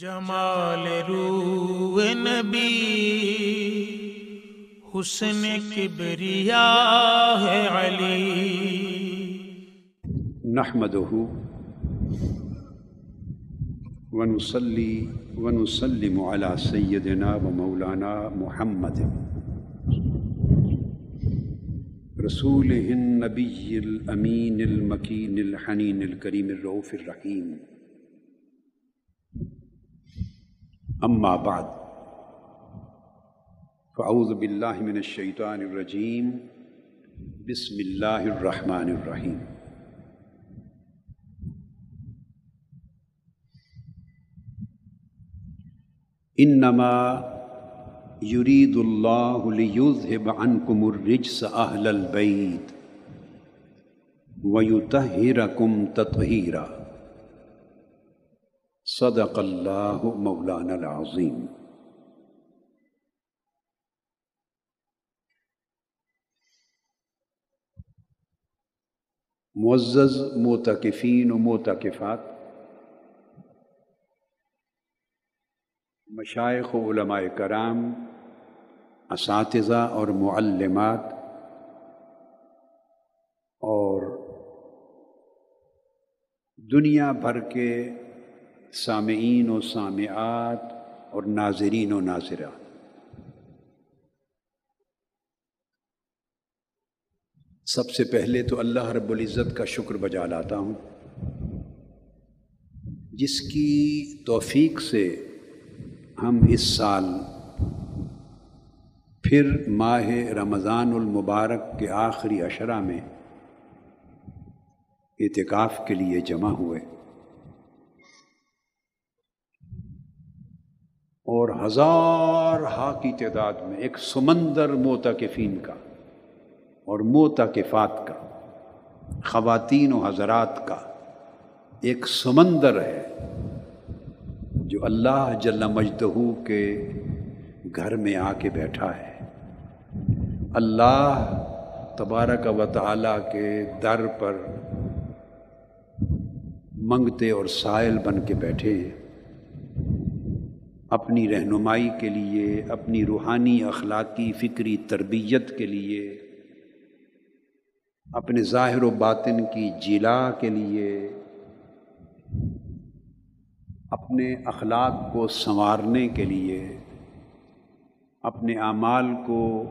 جمال رو نبی، حسن کبریا ہے علی۔ نحمده ونصلي ونسلم على سيدنا ومولانا محمد رسوله النبي الأمين المكين الحنين الكريم الرؤوف الرحيم أما بعد، فأعوذ بالله من الشيطان الرجيم. بسم الله الرحمن الرحيم. انما يريد الله ليذهب عنكم الرجس اهل البيت ويطهركم تطهيرا. صدق الله مولانا العظيم معزز موتقفین و موتقفات مشائق و علماء کرام، اساتذہ اور معلمات، اور دنیا بھر کے سامعین و سامعات اور ناظرین و ناظرات سب سے پہلے تو اللہ رب العزت کا شکر بجا لاتا ہوں، جس کی توفیق سے ہم اس سال پھر ماہ رمضان المبارک کے آخری اشرہ میں اعتکاف کے لیے جمع ہوئے۔ اور ہزار ہا کی تعداد میں ایک سمندر موتقفین کا اور موتقفات کا، خواتین و حضرات کا ایک سمندر ہے جو اللہ جل مجدہ کے گھر میں آ کے بیٹھا ہے۔ اللہ تبارک و تعالیٰ کے در پر منگتے اور سائل بن کے بیٹھے ہیں۔ اپنی رہنمائی کے لیے، اپنی روحانی اخلاقی، فکری تربیت کے لیے، اپنے ظاہر و باطن کی جلا کے لیے، اپنے اخلاق کو سنوارنے کے لیے، اپنے اعمال کو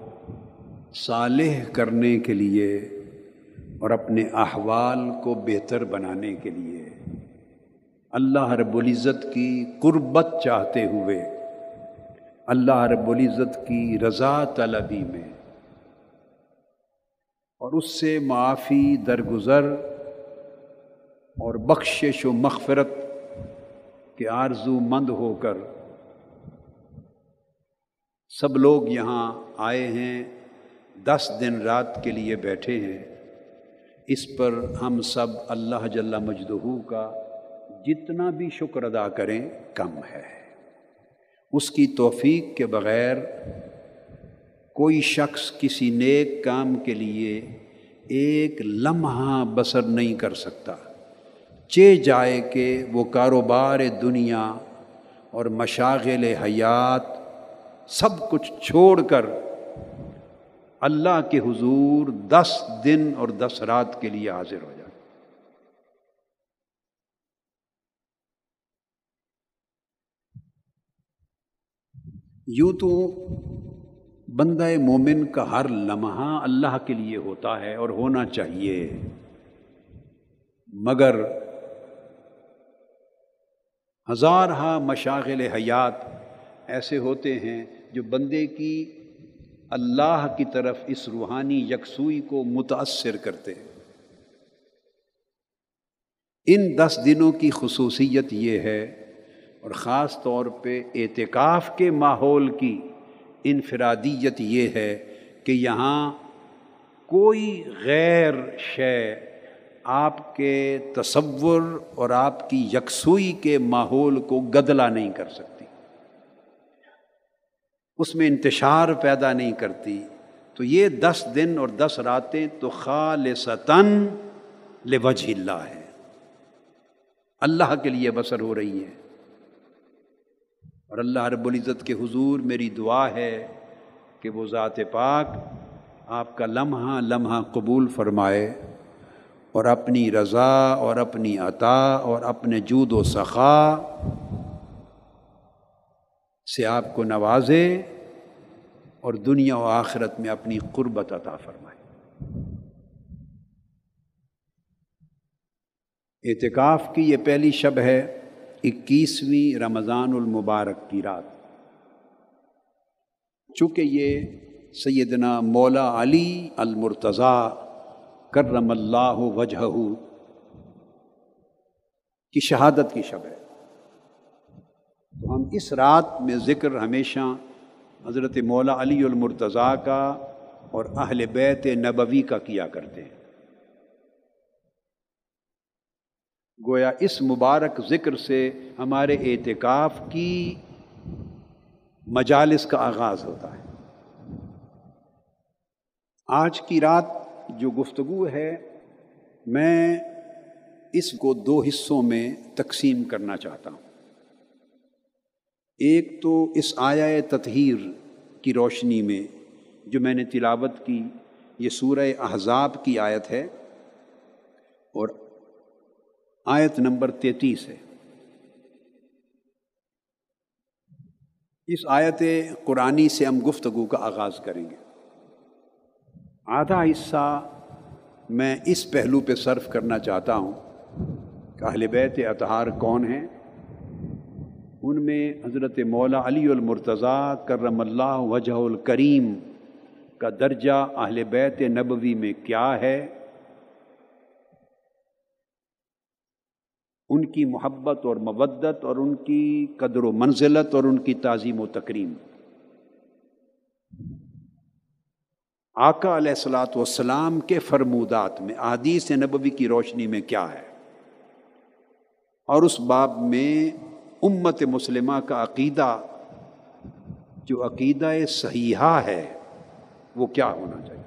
صالح کرنے کے لیے اور اپنے احوال کو بہتر بنانے کے لیے۔ اللہ رب العزت کی قربت چاہتے ہوئے، اللہ رب العزت کی رضا طلبی میں۔ اور اس سے معافی، درگزر اور بخشش و مغفرت کے آرزو مند ہو کر سب لوگ یہاں آئے ہیں، دس دن رات کے لیے بیٹھے ہیں۔ اس پر ہم سب اللہ جل مجدہو کا جتنا بھی شکر ادا کریں، کم ہے۔ اس کی توفیق کے بغیر کوئی شخص کسی نیک کام کے لیے ایک لمحہ بسر نہیں کر سکتا۔ چے جائے کہ وہ کاروبار دنیا اور مشاغل حیات سب کچھ چھوڑ کر اللہ کے حضور دس دن اور دس رات کے لیے حاضر ہو جائے۔ یوں تو بندہ مومن کا ہر لمحہ اللہ کے لیے ہوتا ہے اور ہونا چاہیے، مگر ہزار ہا مشاغل حیات ایسے ہوتے ہیں جو بندے کی اللہ کی طرف اس روحانی یکسوئی کو متاثر کرتے ہیں۔ ان دس دنوں کی خصوصیت یہ ہے اور خاص طور پہ اعتکاف کے ماحول کی انفرادیت یہ ہے کہ یہاں کوئی غیر شے آپ کے تصور اور آپ کی یکسوئی کے ماحول کو گدلا نہیں کر سکتی۔ اس میں انتشار پیدا نہیں کرتی۔ تو یہ دس دن اور دس راتیں تو خالصتاً لوجہ اللہ ہے۔ اللہ کے لیے بسر ہو رہی ہے اور اللہ رب العزت کے حضور میری دعا ہے کہ وہ ذات پاک آپ کا لمحہ لمحہ قبول فرمائے اور اپنی رضا اور اپنی عطا اور اپنے جود و سخا سے آپ کو نوازے اور دنیا و آخرت میں اپنی قربت عطا فرمائے۔ اعتکاف کی یہ پہلی شب ہے۔ اکیسویں رمضان المبارک کی رات۔ چونکہ یہ سیدنا مولا علی المرتضیٰ کرم اللہ وجہ کی شہادت کی شب ہے۔ تو ہم اس رات میں ذکر ہمیشہ حضرت مولا علی المرتضیٰ کا اور اہل بیت نبوی کا کیا کرتے ہیں۔ گویا اس مبارک ذکر سے ہمارے اعتکاف کی مجالس کا آغاز ہوتا ہے۔ آج کی رات جو گفتگو ہے، میں اس کو دو حصوں میں تقسیم کرنا چاہتا ہوں۔ ایک تو اس آیا تطہیر کی روشنی میں جو میں نے تلاوت کی، یہ سورہ احزاب کی آیت ہے، اور آیت نمبر تینتیس ہے۔ اس آیت قرآنی سے ہم گفتگو کا آغاز کریں گے۔ آدھا حصہ میں اس پہلو پہ صرف کرنا چاہتا ہوں کہ اہل بیت اطہار کون ہیں۔ ان میں حضرت مولا علی المرتضیٰ کرم اللہ وجہ الکریم کا درجہ اہل بیت نبوی میں کیا ہے۔ ان کی محبت اور مودت اور ان کی قدر و منزلت اور ان کی تعظیم و تکریم۔ آقا علیہ السلاۃ والسلام کے فرمودات میں عادیث نبوی کی روشنی میں کیا ہے؟ اور اس باب میں امت مسلمہ کا عقیدہ، جو عقیدہ صحیحہ ہے، وہ کیا ہونا چاہیے؟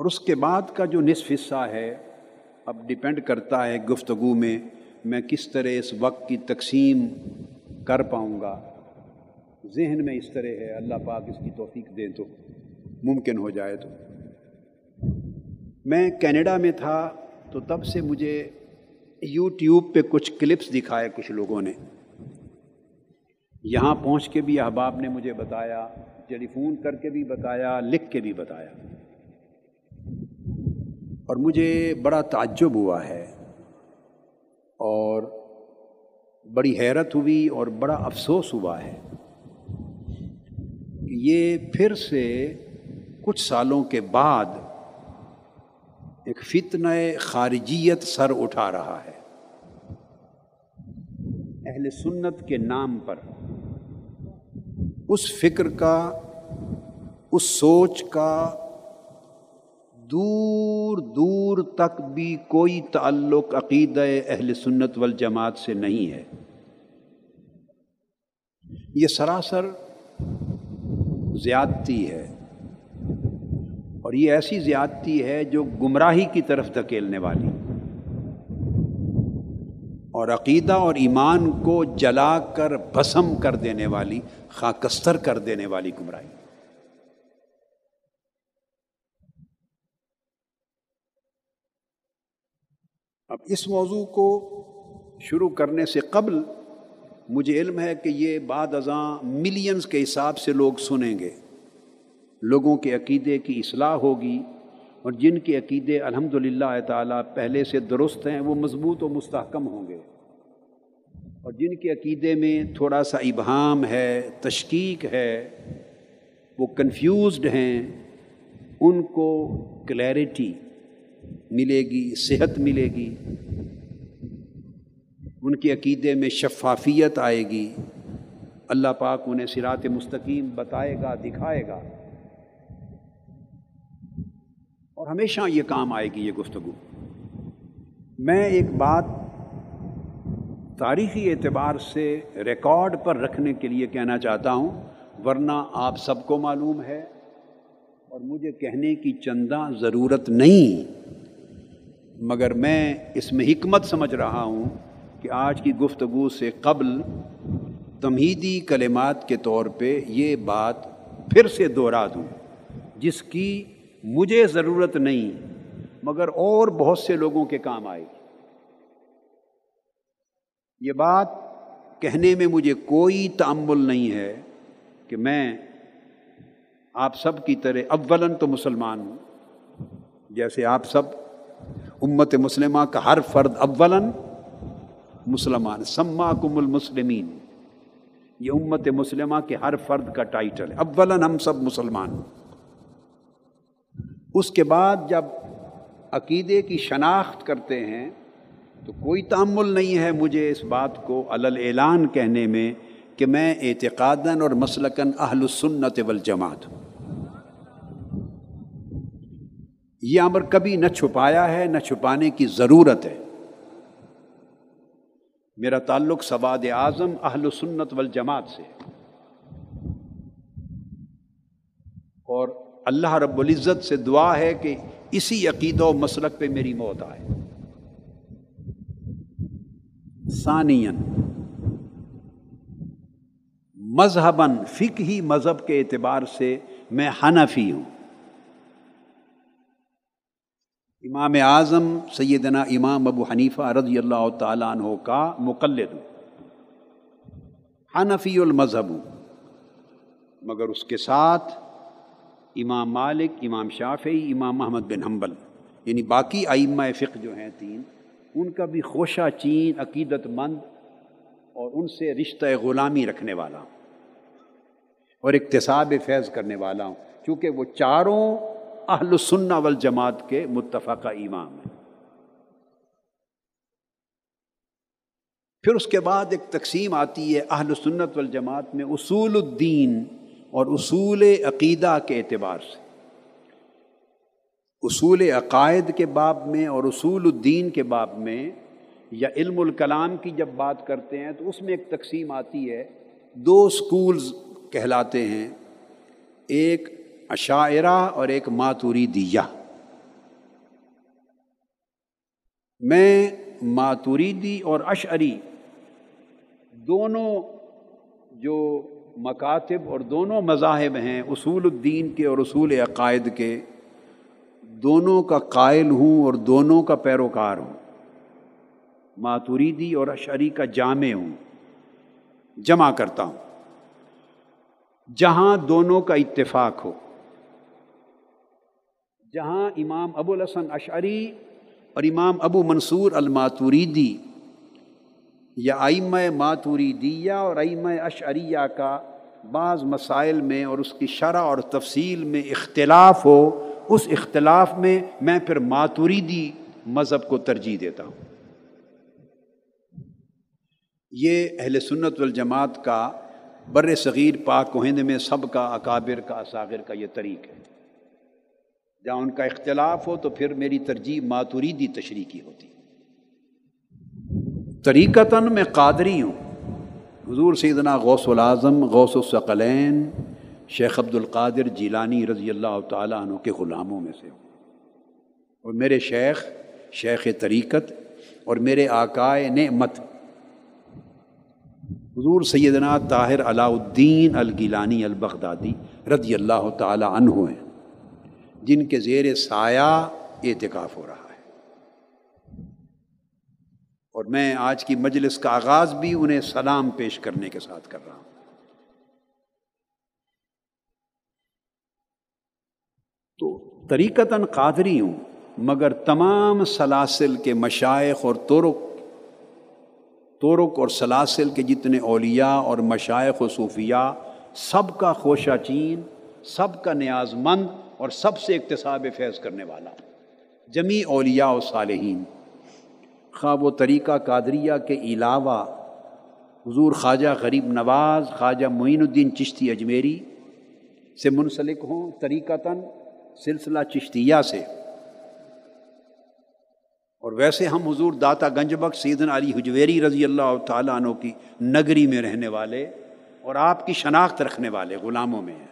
اور اس کے بعد کا جو نصف حصہ ہے، اب ڈپینڈ کرتا ہے گفتگو میں میں کس طرح اس وقت کی تقسیم کر پاؤں گا۔ ذہن میں اس طرح ہے، اللہ پاک اس کی توفیق دیں تو ممکن ہو جائے تو۔ میں کینیڈا میں تھا تو تب سے مجھے یوٹیوب پہ کچھ کلپس دکھائے کچھ لوگوں نے۔ یہاں پہنچ کے بھی احباب نے مجھے بتایا، ٹیلی فون کر کے بھی بتایا، لکھ کے بھی بتایا۔ اور مجھے بڑا تعجب ہوا ہے اور بڑی حیرت ہوئی اور بڑا افسوس ہوا ہے کہ یہ پھر سے کچھ سالوں کے بعد ایک فتنہ خارجیت سر اٹھا رہا ہے۔ اہل سنت کے نام پر اس فکر کا، اس سوچ کا دور دور تک بھی کوئی تعلق عقید اہل سنت والجماعت سے نہیں ہے۔ یہ سراسر زیادتی ہے۔ اور یہ ایسی زیادتی ہے جو گمراہی کی طرف دھکیلنے والی۔ اور عقیدہ اور ایمان کو جلا کر بھسم کر دینے والی، خاکستر کر دینے والی گمراہی۔ اس موضوع کو شروع کرنے سے قبل مجھے علم ہے کہ یہ بعد ازاں ملینز کے حساب سے لوگ سنیں گے۔ لوگوں کے عقیدے کی اصلاح ہوگی اور جن کے عقیدے الحمد للہ تعالیٰ پہلے سے درست ہیں، وہ مضبوط و مستحکم ہوں گے۔ اور جن کے عقیدے میں تھوڑا سا ابہام ہے تشکیق ہے، وہ کنفیوزڈ ہیں، ان کو کلیئرٹی ملے گی، صحت ملے گی، ان کے عقیدے میں شفافیت آئے گی، اللہ پاک انہیں سرات مستقیم بتائے گا، دکھائے گا۔ اور ہمیشہ یہ کام آئے گی، یہ گفتگو۔ میں ایک بات تاریخی اعتبار سے ریکارڈ پر رکھنے کے لیے کہنا چاہتا ہوں، ورنہ آپ سب کو معلوم ہے اور مجھے کہنے کی چندہ ضرورت نہیں۔ مگر میں اس میں حکمت سمجھ رہا ہوں کہ آج کی گفتگو سے قبل تمہیدی کلمات کے طور پہ یہ بات پھر سے دوہرا دوں، جس کی مجھے ضرورت نہیں، مگر اور بہت سے لوگوں کے کام آئے۔ گی یہ بات کہنے میں مجھے کوئی تعمل نہیں ہے کہ میں آپ سب کی طرح اولاً تو مسلمان ہوں، جیسے آپ سب امت مسلمہ کا ہر فرد اولاً مسلمان سما کم المسلمین۔ یہ امت مسلمہ کے ہر فرد کا ٹائٹل ہے۔ اولاً ہم سب مسلمان اس کے بعد جب عقیدے کی شناخت کرتے ہیں، تو کوئی تعمل نہیں ہے مجھے اس بات کو علل اعلان کہنے میں کہ میں اعتقاداً اور مسلکن اہل السنت والجماعت ہوں۔ یہ امر کبھی نہ چھپایا ہے، نہ چھپانے کی ضرورت ہے۔ میرا تعلق سواد اعظم اہل سنت والجماعت سے اور اللہ رب العزت سے دعا ہے کہ اسی عقیدہ و مسلک پہ میری موت آئے۔ ثانین مذہباً فک ہی مذہب کے اعتبار سے میں حنفی ہوں۔ امام اعظم سیدنا امام ابو حنیفہ رضی اللہ تعالیٰ عنہ کا مقلد. حنفی المذہب. مگر اس کے ساتھ امام مالک، امام شافعی، امام محمد بن حنبل یعنی باقی ائمہ فقہ جو ہیں تین، ان کا بھی خوشہ چین، عقیدت مند اور ان سے رشتہ غلامی رکھنے والا ہوں اور اقتصاب فیض کرنے والا ہوں چونکہ وہ چاروں اہل سنہ والجماعت کے متفقہ امام ہیں۔ پھر اس کے بعد ایک تقسیم آتی ہے اہل سنت والجماعت میں اصول الدین اور اصول عقیدہ کے اعتبار سے۔ اصول عقائد کے باب میں اور اصول الدین کے باب میں یا علم الکلام کی جب بات کرتے ہیں تو اس میں ایک تقسیم آتی ہے۔ دو سکولز کہلاتے ہیں۔ ایک عشاعرہ اور ایک ماتوری دیا میں ماتوریدی اور اشعری دونوں جو مکاتب اور دونوں مذاہب ہیں، اصول الدین کے اور اصول عقائد کے، دونوں کا قائل ہوں اور دونوں کا پیروکار ہوں۔ ماتوریدی اور اشعری کا جامع ہوں، جمع کرتا ہوں۔ جہاں دونوں کا اتفاق ہو۔ جہاں امام ابو الحسن اشعری اور امام ابو منصور الماتوریدی یا ائمہ ماتوریدیہ اور ائمہ اشعریہ کا بعض مسائل میں اور اس کی شرح اور تفصیل میں اختلاف ہو، اس اختلاف میں میں پھر ماتوریدی مذہب کو ترجیح دیتا ہوں۔ یہ اہل سنت والجماعت کا بر صغیر پاک و ہند میں سب کا اکابر کا اساغر کا یہ طریق ہے۔ جہاں ان کا اختلاف ہو تو پھر میری ترجیح ماتوریدی تشریح کی ہوتی۔ طریقتاً میں قادری ہوں۔ حضور سیدنا غوث العظم غوث الثقلین، شیخ عبد القادر جیلانی رضی اللہ تعالیٰ عنہ کے غلاموں میں سے ہوں۔ اور میرے شیخ شیخ طریقت اور میرے آقائے نعمت۔ حضور سیدنا طاہر علاء الدین الگیلانی البغدادی رضی اللہ تعالیٰ عنہ ہیں۔ جن کے زیر سایہ اعتکاف ہو رہا ہے۔ اور میں آج کی مجلس کا آغاز بھی انہیں سلام پیش کرنے کے ساتھ کر رہا ہوں۔ تو طریقتاً قادری ہوں، مگر تمام سلاسل کے مشائق اور تورک تورک اور سلاسل کے جتنے اولیاء اور مشائق و صوفیاء، سب کا خوشہ چین، سب کا نیاز مند اور سب سے اقتصاب فیض کرنے والا۔ جمی اولیاء و صالحین۔ خواب و طریقہ قادریہ کے علاوہ حضور خواجہ غریب نواز، خواجہ معین الدین چشتی اجمیری سے منسلک ہوں طریقتاً سلسلہ چشتیہ سے۔ اور ویسے ہم حضور داتا گنج بخ سیدن علی حجویری رضی اللہ تعالیٰ عنہ کی نگری میں رہنے والے اور آپ کی شناخت رکھنے والے غلاموں میں ہیں۔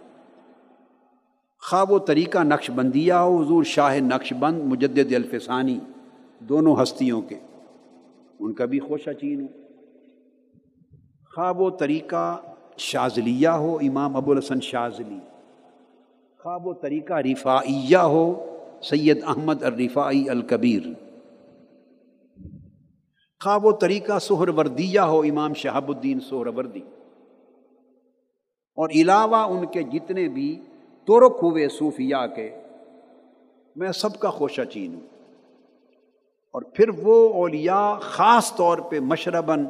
خواب و طریقہ نقش بندیہ ہو، حضور شاہ نقش بند، مجدد الفسانی، دونوں ہستیوں کے۔ ان کا بھی خوش چین ہوں خواہ وہ طریقہ شازلیہ ہو، امام ابو الحسن شازلی خواہ وہ طریقہ رفائیہ ہو، سید احمد الرفائی الکبیر۔ خواہ وہ طریقہ سہر وردیہ ہو، امام شہاب الدین سہر وردی اور علاوہ ان کے جتنے بھی ترک ہوئے صوفیاء کے، میں سب کا خوشہ چین ہوں۔ اور پھر وہ اولیاء خاص طور پہ مشرباً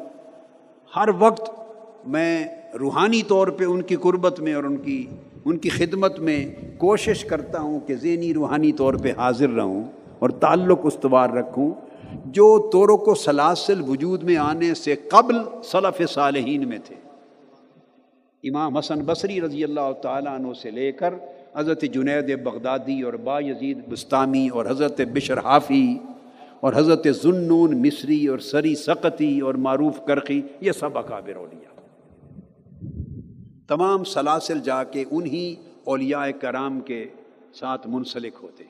ہر وقت میں روحانی طور پہ ان کی قربت میں اور ان کی ان کی خدمت میں کوشش کرتا ہوں کہ ذہنی روحانی طور پہ حاضر رہوں اور تعلق استوار رکھوں۔ جو تورک و سلاسل وجود میں آنے سے قبل صلف صالحین میں تھے۔ امام حسن بصری رضی اللہ تعالیٰ عنہ سے لے کر حضرت جنید بغدادی اور با یزید بستانی اور حضرت بشر حافی اور حضرت ذنون مصری اور سری سقتی اور معروف کرقی یہ سب اکابر اولیاء۔ تمام سلاسل جا کے انہی اولیاء کرام کے ساتھ منسلک ہوتے۔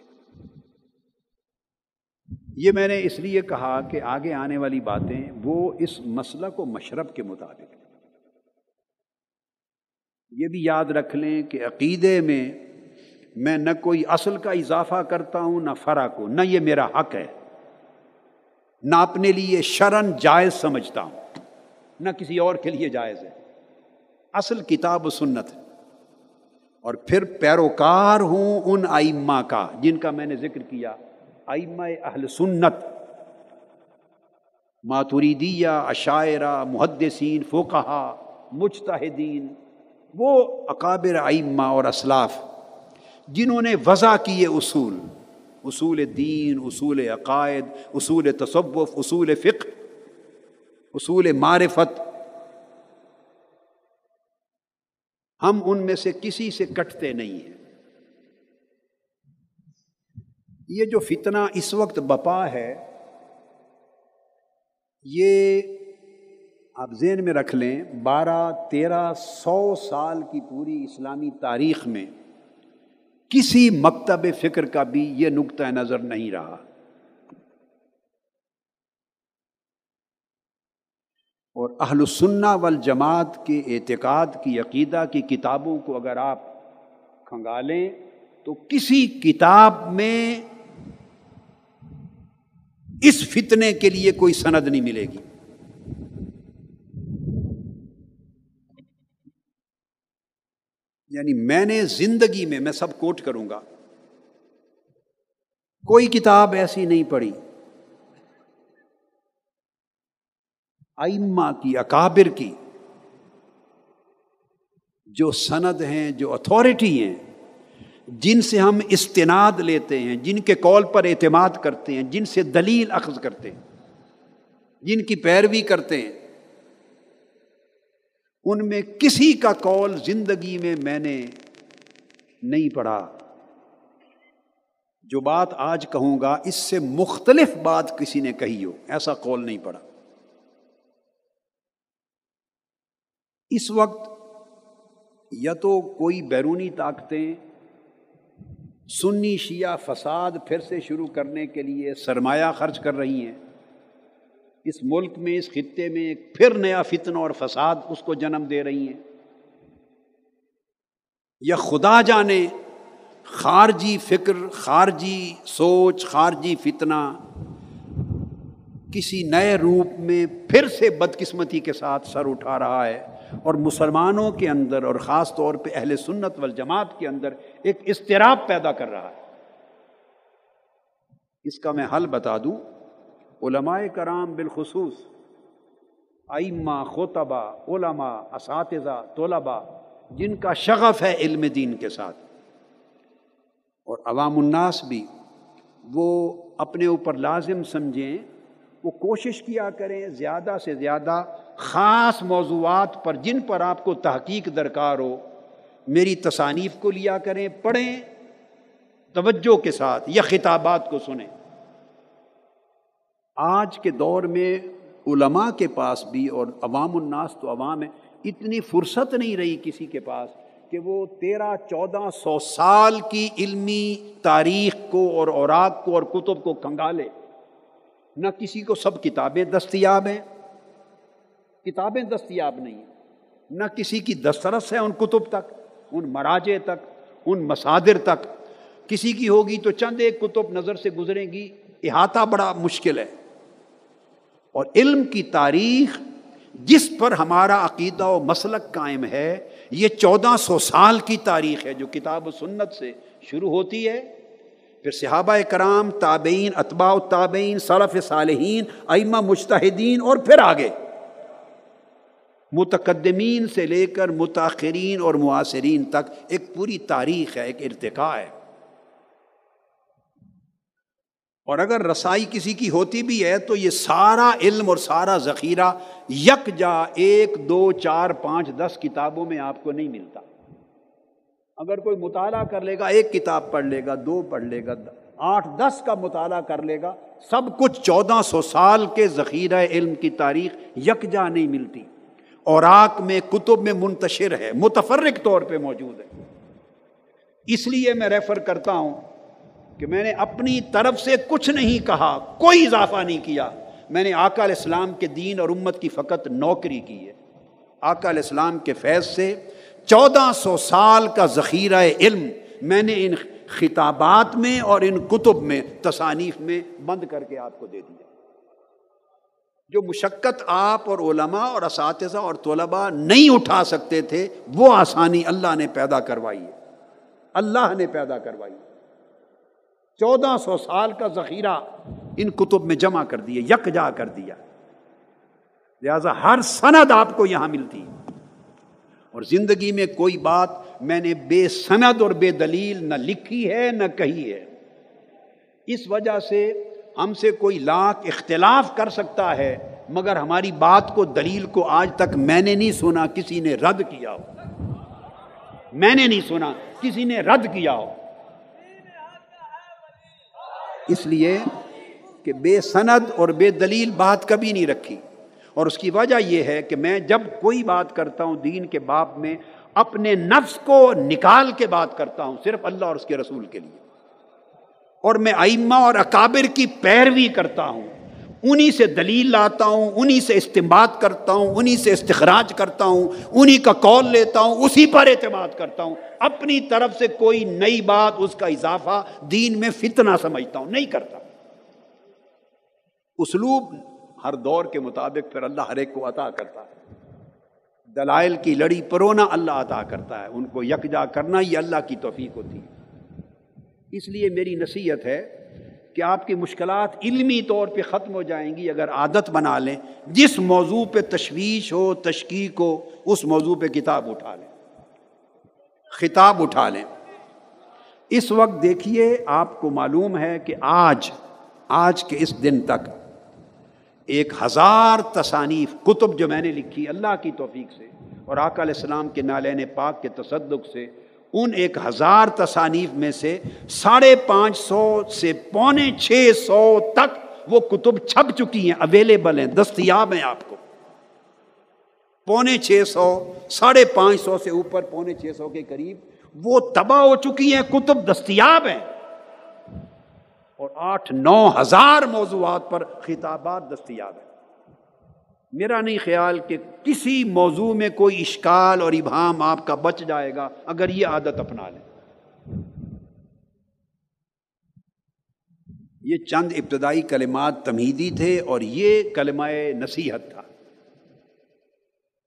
یہ میں نے اس لیے کہا کہ آگے آنے والی باتیں وہ اس مسئلہ کو مشرب کے مطابق یہ بھی یاد رکھ لیں کہ عقیدے میں میں نہ کوئی اصل کا اضافہ کرتا ہوں، نہ فرا کو نہ یہ میرا حق ہے۔ نہ اپنے لیے شرن جائز سمجھتا ہوں، نہ کسی اور کے لیے جائز ہے۔ اصل کتاب و سنت ہے۔ اور پھر پیروکار ہوں ان آئمہ کا، جن کا میں نے ذکر کیا۔ آئمہ اہل سنت، ماتوریدیہ عشاعرہ محدثین فوکہ مجتہدین۔ وہ اکابر آئمہ اور اسلاف جنہوں نے وضع کیے اصول اصول دین، اصول عقائد، اصول تصوف، اصول فقہ، اصول معرفت۔ ہم ان میں سے کسی سے کٹتے نہیں ہیں۔ یہ جو فتنہ اس وقت بپا ہے، یہ آپ ذہن میں رکھ لیں، بارہ، تیرہ، سو سال کی پوری اسلامی تاریخ میں کسی مکتب فکر کا بھی یہ نقطۂ نظر نہیں رہا۔ اور اہل السنہ والجماعت کے اعتقاد کی عقیدہ کی کتابوں کو اگر آپ کھنگالیں تو کسی کتاب میں اس فتنے کے لیے کوئی سند نہیں ملے گی۔ یعنی میں نے زندگی میں میں سب کوٹ کروں گا۔ کوئی کتاب ایسی نہیں پڑھی۔ ائمہ کی، اکابر کی۔ جو سند ہیں، جو اتھارٹی ہیں، جن سے ہم استناد لیتے ہیں، جن کے کال پر اعتماد کرتے ہیں، جن سے دلیل اخذ کرتے ہیں، جن کی پیروی کرتے ہیں۔ ان میں کسی کا کال زندگی میں میں نے نہیں پڑھا۔ جو بات آج کہوں گا، اس سے مختلف بات کسی نے کہی ہو، ایسا کال نہیں پڑا اس وقت یا تو کوئی بیرونی طاقتیں، سنی شیعہ فساد پھر سے شروع کرنے کے لیے سرمایہ خرچ کر رہی ہیں اس ملک میں، اس خطے میں ایک پھر نیا فتن اور فساد اس کو جنم دے رہی ہیں۔ یا خدا جانے، خارجی فکر، خارجی سوچ، خارجی فتنہ کسی نئے روپ میں پھر سے بدقسمتی کے ساتھ سر اٹھا رہا ہے۔ اور مسلمانوں کے اندر اور خاص طور پہ اہل سنت والجماعت کے اندر ایک اضطراب پیدا کر رہا ہے۔ اس کا میں حل بتا دوں۔ علماء کرام بالخصوص، ائمہ خوتبہ علماء، اساتذہ، طلباء، جن کا شغف ہے علم دین کے ساتھ۔ اور عوام الناس بھی وہ اپنے اوپر لازم سمجھیں، وہ کوشش کیا کریں زیادہ سے زیادہ خاص موضوعات پر جن پر آپ کو تحقیق درکار ہو، میری تصانیف کو لیا کریں، پڑھیں، توجہ کے ساتھ یا خطابات کو سنیں۔ آج کے دور میں علماء کے پاس بھی اور عوام الناس تو عوام ہے، اتنی فرصت نہیں رہی کسی کے پاس کہ وہ تیرہ، چودہ، سو سال کی علمی تاریخ کو اور اوراق کو اور کتب کو کنگالے۔ نہ کسی کو سب کتابیں دستیاب ہیں۔ کتابیں دستیاب نہیں ہیں۔ نہ کسی کی دسترس ہے ان کتب تک، ان مراجے تک، ان مسادر تک۔ کسی کی ہوگی تو چند ایک کتب نظر سے گزریں گی۔ احاطہ بڑا مشکل ہے۔ اور علم کی تاریخ جس پر ہمارا عقیدہ و مسلک قائم ہے، یہ چودہ سو سال کی تاریخ ہے جو کتاب و سنت سے شروع ہوتی ہے۔ پھر صحابہ کرام، تابعین، اتباع تابعین صرف صالحین، ائمہ مشتحدین اور پھر آگے۔ متقدمین سے لے کر متاثرین اور معاصرین تک ایک پوری تاریخ ہے، ایک ارتقاء ہے۔ اور اگر رسائی کسی کی ہوتی بھی ہے تو یہ سارا علم اور سارا ذخیرہ یک جا ایک دو چار پانچ دس کتابوں میں آپ کو نہیں ملتا۔ اگر کوئی مطالعہ کر لے گا، ایک کتاب پڑھ لے گا، دو پڑھ لے گا، آٹھ دس کا مطالعہ کر لے گا، سب کچھ چودہ سو سال کے ذخیرہ علم کی تاریخ یکجا نہیں ملتی۔ اور آک میں کتب میں منتشر ہے، متفرق طور پہ موجود ہے۔ اس لیے میں ریفر کرتا ہوں کہ میں نے اپنی طرف سے کچھ نہیں کہا، کوئی اضافہ نہیں کیا۔ میں نے آقا علیہ السلام کے دین اور امت کی فقط نوکری کی ہے۔ آقا علیہ السلام کے فیض سے چودہ سو سال کا ذخیرہ علم میں نے ان خطابات میں اور ان کتب میں، تصانیف میں بند کر کے آپ کو دے دیا۔ جو مشقت آپ اور علماء اور اساتذہ اور طلباء نہیں اٹھا سکتے تھے، وہ آسانی اللہ نے پیدا کروائی ہے۔ اللہ نے پیدا کروائی ہے۔ چودہ سو سال کا ذخیرہ ان کتب میں جمع کر دیا یک جا کر دیا۔ لہذا ہر سند آپ کو یہاں ملتی۔ اور زندگی میں کوئی بات میں نے بے سند اور بے دلیل نہ لکھی ہے، نہ کہی ہے۔ اس وجہ سے ہم سے کوئی لاکھ اختلاف کر سکتا ہے، مگر ہماری بات کو، دلیل کو آج تک میں نے نہیں سنا، کسی نے رد کیا ہو۔ میں نے نہیں سنا، کسی نے رد کیا ہو۔ اس لیے کہ بے سند اور بے دلیل بات کبھی نہیں رکھی۔ اور اس کی وجہ یہ ہے کہ میں جب کوئی بات کرتا ہوں دین کے باپ میں، اپنے نفس کو نکال کے بات کرتا ہوں صرف اللہ اور اس کے رسول کے لیے۔ اور میں ائمہ اور اکابر کی پیروی کرتا ہوں۔ انہی سے دلیل لاتا ہوں، انہی سے استعمال کرتا ہوں، انہی سے استخراج کرتا ہوں، انہی کا کال لیتا ہوں، اسی پر اعتماد کرتا ہوں۔ اپنی طرف سے کوئی نئی بات اس کا اضافہ دین میں فتنہ سمجھتا ہوں، نہیں کرتا۔ اسلوب ہر دور کے مطابق پھر اللہ ہر ایک کو عطا کرتا ہے۔ دلائل کی لڑی پرونا اللہ عطا کرتا ہے، ان کو یکجا کرنا یہ اللہ کی توفیق ہوتی ہے۔ اس لیے میری نصیحت ہے کہ آپ کی مشکلات علمی طور پہ ختم ہو جائیں گی اگر عادت بنا لیں، جس موضوع پہ تشویش ہو، تشکیق ہو، اس موضوع پہ کتاب اٹھا لیں۔ خطاب اٹھا لیں۔ اس وقت دیکھیے، آپ کو معلوم ہے کہ آج آج کے اس دن تک ایک ہزار تصانیف، کتب جو میں نے لکھی، اللہ کی توفیق سے، اور آقا علیہ السلام کے نالین پاک کے تصدق سے ان ایک ہزار تصانیف میں سے ساڑھے پانچ سو سے پونے چھ سو تک وہ کتب چھپ چکی ہیں اویلیبل ہیں، دستیاب ہیں آپ کو۔ پونے چھ سو، ساڑھے پانچ سو سے اوپر پونے چھ سو کے قریب وہ تباہ ہو چکی ہیں، کتب دستیاب ہیں۔ اور آٹھ نو ہزار موضوعات پر خطابات دستیاب ہیں۔ میرا نہیں خیال کہ کسی موضوع میں کوئی اشکال اور ابہام آپ کا بچ جائے گا اگر یہ عادت اپنا لیں۔ یہ چند ابتدائی کلمات تمہیدی تھے اور یہ کلمہ نصیحت تھا،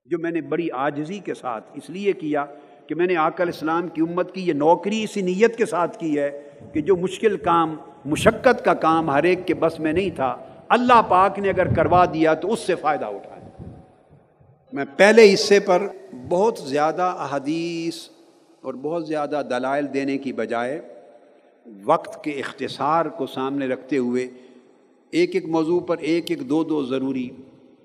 جو میں نے بڑی آجزی کے ساتھ اس لیے کیا کہ میں نے آکل اسلام کی امت کی یہ نوکری اسی نیت کے ساتھ کی ہے کہ جو مشکل کام، مشقت کا کام ہر ایک کے بس میں نہیں تھا اللہ پاک نے اگر کروا دیا تو اس سے فائدہ اٹھائے میں پہلے حصے پر بہت زیادہ احادیث اور بہت زیادہ دلائل دینے کی بجائے وقت کے اختصار کو سامنے رکھتے ہوئے ایک ایک موضوع پر ایک ایک دو دو ضروری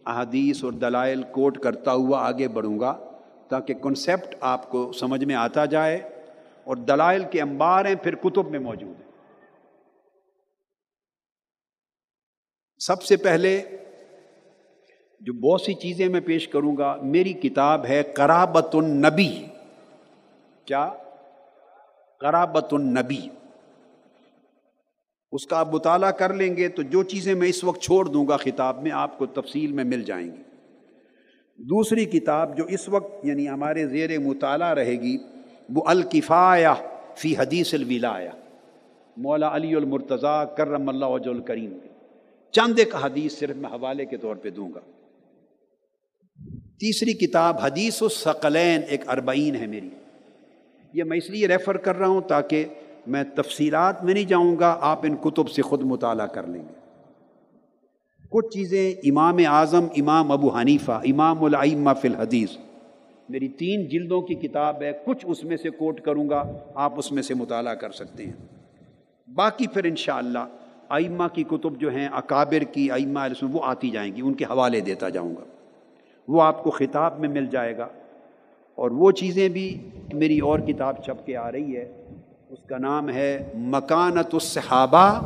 احادیث اور دلائل کوٹ کرتا ہوا آگے بڑھوں گا تاکہ کنسیپٹ آپ کو سمجھ میں آتا جائے اور دلائل کے انبار ہیں پھر کتب میں موجود ہیں۔ سب سے پہلے جو بہت سی چیزیں میں پیش کروں گا، میری کتاب ہے کرابت النبی۔ کیا؟ کرابت النبی۔ اس کا آپ مطالعہ کر لیں گے تو جو چیزیں میں اس وقت چھوڑ دوں گا خطاب میں آپ کو تفصیل میں مل جائیں گی۔ دوسری کتاب جو اس وقت یعنی ہمارے زیر مطالعہ رہے گی، وہ الکفایہ فی حدیث الولایا مولا علی المرتضیٰ کرم اللہ وج الکریم۔ چند ایک حدیث صرف میں حوالے کے طور پہ دوں گا۔ تیسری کتاب حدیث الثقلین ایک اربعین ہے میری۔ یہ میں اس لیے ریفر کر رہا ہوں تاکہ میں تفصیلات میں نہیں جاؤں گا، آپ ان کتب سے خود مطالعہ کر لیں گے۔ کچھ چیزیں امام اعظم، امام ابو حنیفہ، امام العمہ فی الحدیث۔ میری تین جلدوں کی کتاب ہے، کچھ اس میں سے کوٹ کروں گا، آپ اس میں سے مطالعہ کر سکتے ہیں۔ باقی پھر انشاءاللہ ائمہ کی کتب جو ہیں، اکابر کی، ائمہ وہ آتی جائیں گی، ان کے حوالے دیتا جاؤں گا۔ وہ آپ کو خطاب میں مل جائے گا۔ اور وہ چیزیں بھی میری اور کتاب چھپ کے آ رہی ہے۔ اس کا نام ہے مکانت الصحابہ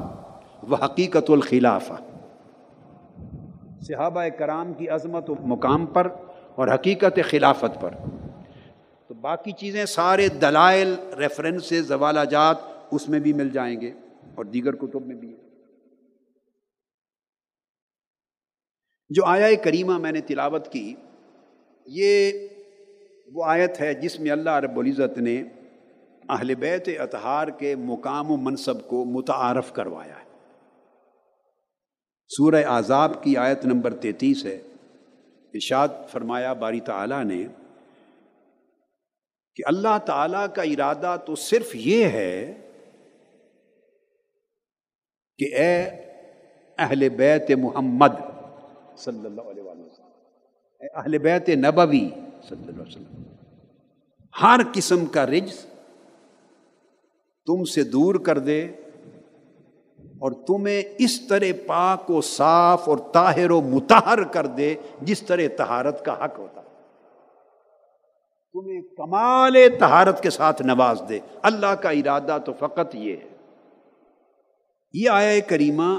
و حقیقت الخلافہ۔ صحابہ کرام کی عظمت و مقام پر اور حقیقت خلافت پر۔ تو باقی چیزیں سارے دلائل ریفرنسز زوالہ جات اس میں بھی مل جائیں گے اور دیگر کتب میں بھی۔ جو آیا کریمہ میں نے تلاوت کی، یہ وہ آیت ہے جس میں اللہ رب العزت نے اہل بیت اطہار کے مقام و منصب کو متعارف کروایا ہے۔ سورہ عذاب کی آیت نمبر تینتیس ہے۔ ارشاد فرمایا، باری تعالیٰ نے کہ اللہ تعالیٰ کا ارادہ تو صرف یہ ہے کہ اے اہل بیت محمد صلی اللہ علیہ وسلم۔ اہل بیت نبوی صلی اللہ علیہ وسلم، ہر قسم کا رجز تم سے دور کر دے اور تمہیں اس طرح پاک و صاف اور طاہر و متحر کر دے جس طرح تہارت کا حق ہوتا ہے۔ تمہیں کمال تہارت کے ساتھ نواز دے۔ اللہ کا ارادہ تو فقط یہ ہے۔ یہ آیا کریمہ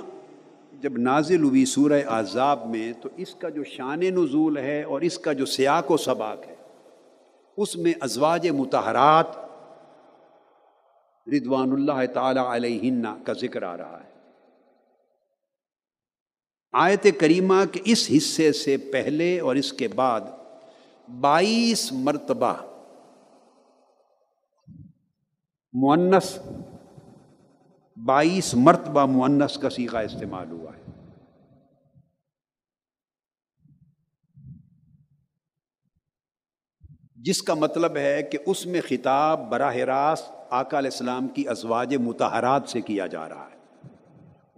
جب نازل ہوئی سورہ عذاب میں تو اس کا جو شان نزول ہے اور اس کا جو سیاق و سباق ہے، اس میں ازواج متحرات ردوان اللہ تعالی علیہ کا ذکر آ رہا ہے۔ آیت کریمہ کے اس حصے سے پہلے اور اس کے بعد بائیس مرتبہ مونس بائیس مرتبہ مونس کا سیکھا استعمال ہوا ہے۔ جس کا مطلب ہے کہ اس میں خطاب براہ راست آقا علیہ السلام کی ازواج متحرات سے کیا جا رہا ہے۔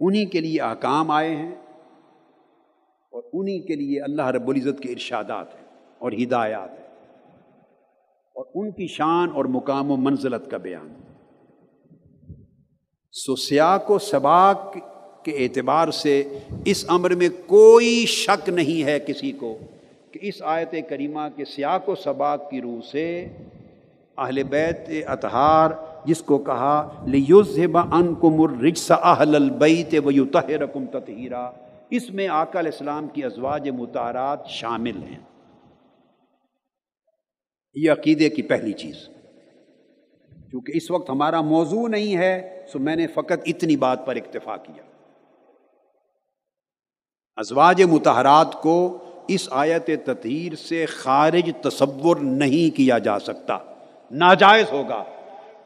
انہی کے لیے احکام آئے ہیں اور انہی کے لیے اللہ رب العزت کے ارشادات ہیں اور ہدایات ہیں اور ان کی شان اور مقام و منزلت کا بیان۔ ہے سو سیاق و سباق کے اعتبار سے اس امر میں کوئی شک نہیں ہے کسی کو کہ اس آیت کریمہ کے سیاق و سباق کی روح سے اہل بیت اطہار جس کو کہا لیوزب انکم الرجس اہل البیت ویطہرکم تطہیرا۔ اس میں آقا علیہ السلام کی ازواج متارات شامل ہیں۔ یہ عقیدے کی پہلی چیز۔ کیونکہ اس وقت ہمارا موضوع نہیں ہے، سو میں نے فقط اتنی بات پر اکتفا کیا۔ ازواج متحرات کو اس آیت تطہیر سے خارج تصور نہیں کیا جا سکتا۔ ناجائز ہوگا۔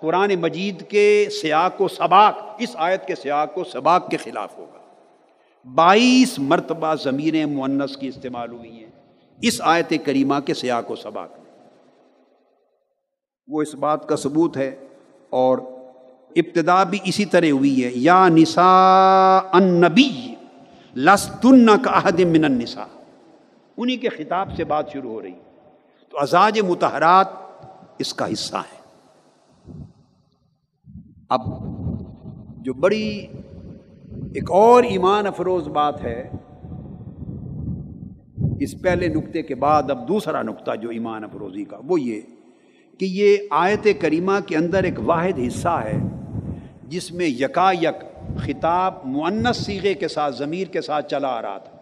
قرآن مجید کے سیاق و سباق، اس آیت کے سیاق و سباق کے خلاف ہوگا۔ بائیس مرتبہ ضمیر مونس کی استعمال ہوئی ہیں۔ اس آیت کریمہ کے سیاق و سباق میں۔ وہ اس بات کا ثبوت ہے اور ابتدا بھی اسی طرح ہوئی ہے، یا نسا النبی لستن کا عہد من النساء۔ انہی کے خطاب سے بات شروع ہو رہی تو ازاج متحرات اس کا حصہ ہے۔ اب جو بڑی ایک اور ایمان افروز بات ہے، اس پہلے نقطے کے بعد اب دوسرا نقطہ جو ایمان افروزی کا، وہ یہ کہ یہ آیت کریمہ کے اندر ایک واحد حصہ ہے، جس میں یکا یک خطاب معنس سیغے کے ساتھ، ضمیر کے ساتھ چلا آ رہا تھا۔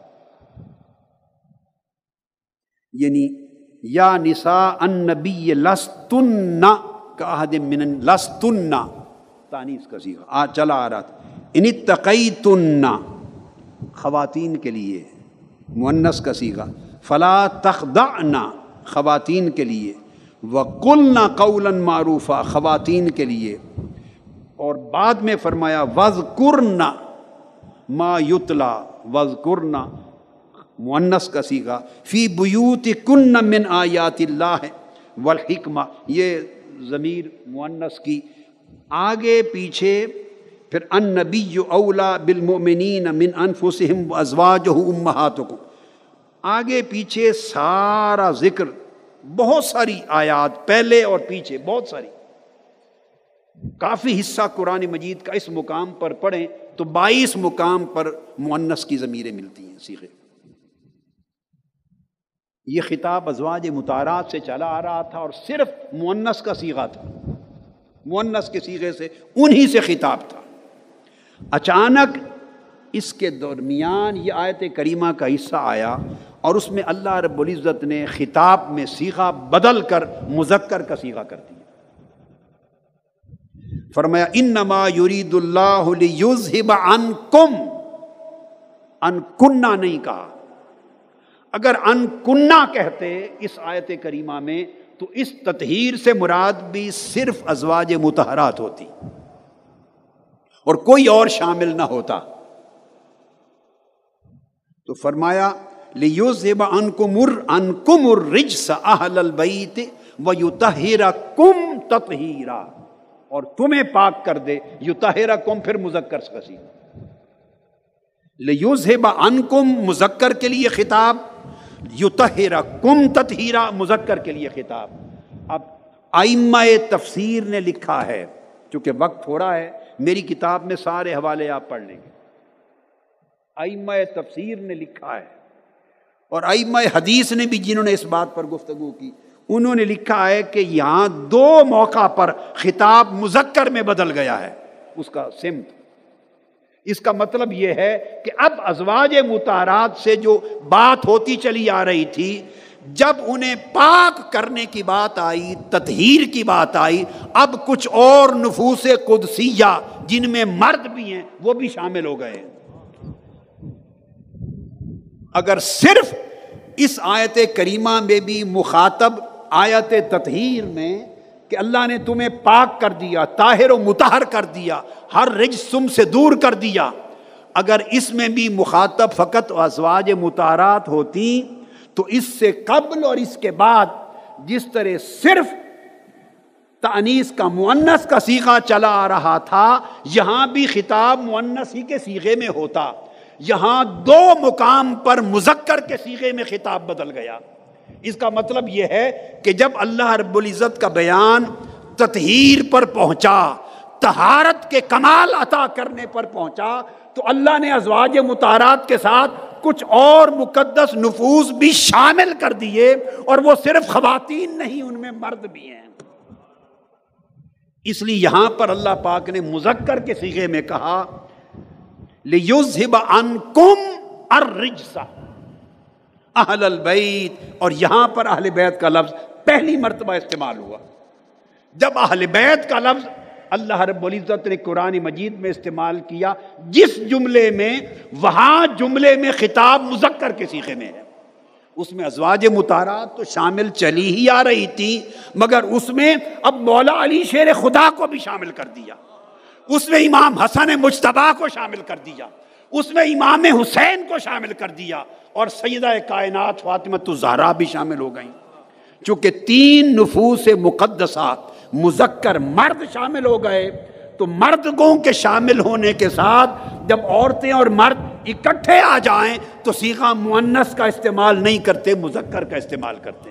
یعنی یا نسا ان نبی لستن، کا من لستن تانیس کا سیکھا آ چلا آ رہا تھا۔ ان تقئی خواتین کے لیے مونس کا سیگا فلا تخدعنا خواتین کے لیے۔ وقلنا قولا معروفہ خواتین کے لیے۔ اور بعد میں فرمایا وز کرنا ما یتلا وز کرنا مونس کا سیگا، فی بیوت کن من آیات اللہ والحکمہ۔ یہ ضمیر مونس کی۔ آگے پیچھے، پھر ان نبی اولا بالمؤمنین من انفسہم و ازواجہ امہاتکم آگے پیچھے سارا ذکر بہت ساری آیات پہلے اور پیچھے، بہت ساری۔ کافی حصہ قرآن مجید کا اس مقام پر پڑھیں تو بائیس مقام پر مونس کی ضمیریں ملتی ہیں سیکھے یہ خطاب ازواج متارات سے چلا آ رہا تھا اور صرف مونس کا سیگا تھا۔ مونس کے سیغے سے انہی سے خطاب تھا۔ اچانک اس کے درمیان یہ آیت کریمہ کا حصہ آیا اور اس میں اللہ رب العزت نے خطاب میں سیکھا بدل کر مذکر کا سیکھا کر دیا۔ فرمایا، انما یرید اللہ ان کم ان کنہ نہیں کہا۔ اگر ان کنہ کہتے اس آیت کریمہ میں، تو اس تطہیر سے مراد بھی صرف ازواج متحرات ہوتی۔ اور کوئی اور شامل نہ ہوتا۔ تو فرمایا لیوزب انکم انکم الرجس اہل البیت ویطہر کم تطہیرا اور تمہیں پاک کر دے یطہر کم پھر مذکر سکسی لیوزب انکم مذکر کے لیے خطاب۔ یطہر کم تطہیرا، مذکر کے لیے خطاب۔ اب آئمہ تفسیر نے لکھا ہے، چونکہ وقت تھوڑا ہے، میری کتاب میں سارے حوالے آپ پڑھ لیں گے۔ آئمہ تفسیر نے لکھا ہے اور آئمہ حدیث نے بھی جنہوں نے اس بات پر گفتگو کی، انہوں نے لکھا ہے کہ یہاں دو موقع پر خطاب مذکر میں بدل گیا ہے، اس کا سمت۔ اس کا مطلب یہ ہے کہ اب ازواج متارات سے جو بات ہوتی چلی آ رہی تھی، جب انہیں پاک کرنے کی بات آئی، تطہیر کی بات آئی، اب کچھ اور نفوس قدسیہ جن میں مرد بھی ہیں، وہ بھی شامل ہو گئے ہیں۔ اگر صرف اس آیت کریمہ میں بھی مخاطب آیت تطہیر میں کہ اللہ نے تمہیں پاک کر دیا، طاہر و متحر کر دیا، ہر رج سم سے دور کر دیا، اگر اس میں بھی مخاطب فقط ازواج متحرات ہوتی تو اس سے قبل اور اس کے بعد جس طرح صرف تانیس کا معنس کا سیکھا چلا آ رہا تھا، یہاں بھی خطاب معنس ہی کے سیغے میں ہوتا۔ یہاں دو مقام پر مذکر کے سیغے میں خطاب بدل گیا۔ اس کا مطلب یہ ہے کہ جب اللہ رب العزت کا بیان تطہیر پر پہنچا تہارت کے کمال عطا کرنے پر پہنچا، تو اللہ نے ازواج متارات کے ساتھ کچھ اور مقدس نفوس بھی شامل کر دیے اور وہ صرف خواتین نہیں، ان میں مرد بھی ہیں۔ اس لیے یہاں پر اللہ پاک نے مذکر کے سیغے میں کہا اہل البیت اور یہاں پر اہل بیت کا لفظ پہلی مرتبہ استعمال ہوا۔ جب اہل بیت کا لفظ اللہ رب العزت نے قرآن مجید میں استعمال کیا، جس جملے میں، وہاں جملے میں خطاب مذکر کے سیکھے میں ہے۔ اس میں ازواج متارات تو شامل چلی ہی آ رہی تھی، مگر اس میں اب مولا علی شیر خدا کو بھی شامل کر دیا۔ اس میں امام حسن مشتبہ کو شامل کر دیا، اس میں امام حسین کو شامل کر دیا اور سیدہ کائنات فاطمت الزہرا بھی شامل ہو گئیں۔ چونکہ تین نفوس مقدسات مذکر مرد شامل ہو گئے، تو مردگوں کے شامل ہونے کے ساتھ جب عورتیں اور مرد اکٹھے آ جائیں، تو سیخا مونس کا استعمال نہیں کرتے، مذکر کا استعمال کرتے۔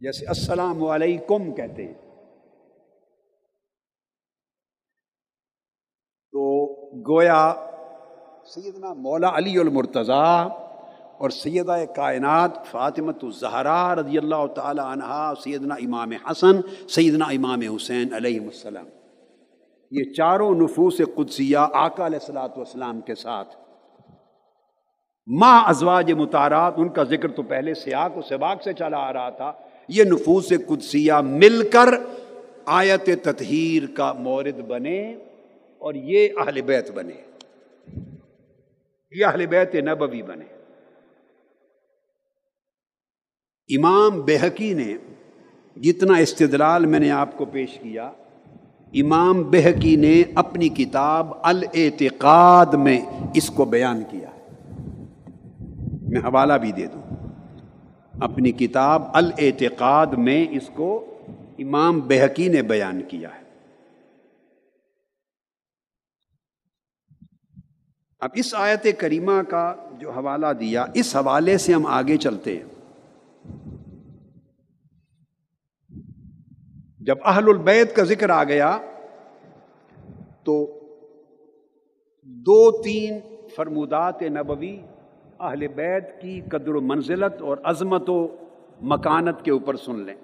جیسے السلام علیکم کہتے ہیں تو گویا سیدنا مولا علی المرتضیٰ اور سیدہ کائنات فاطمت الزہرا رضی اللہ تعالی عنہ سیدنا امام حسن، سیدنا امام حسین علیہ السلام۔ یہ چاروں نفوس قدسیہ آقا علیہ السلاۃ والسلام کے ساتھ۔ ماں ازواج متارات ان کا ذکر تو پہلے سیاق و سباق سے چلا آ رہا تھا۔ یہ نفوس قدسیہ مل کر آیت تطہیر کا مورد بنے۔ اور یہ اہل بیت بنے۔ یہ اہل بیت نبوی بنے۔ امام بحقی نے جتنا استدلال میں نے آپ کو پیش کیا، امام بحقی نے اپنی کتاب الاعتقاد میں اس کو بیان کیا۔ میں حوالہ بھی دے دوں۔ اپنی کتاب الاعتقاد میں اس کو امام بحقی نے بیان کیا ہے۔ اب اس آیت کریمہ کا جو حوالہ دیا، اس حوالے سے ہم آگے چلتے ہیں۔ جب اہل البید کا ذکر آ گیا، تو دو تین فرمودات نبوی اہل بیت کی قدر و منزلت اور عظمت و مکانت کے اوپر سن لیں۔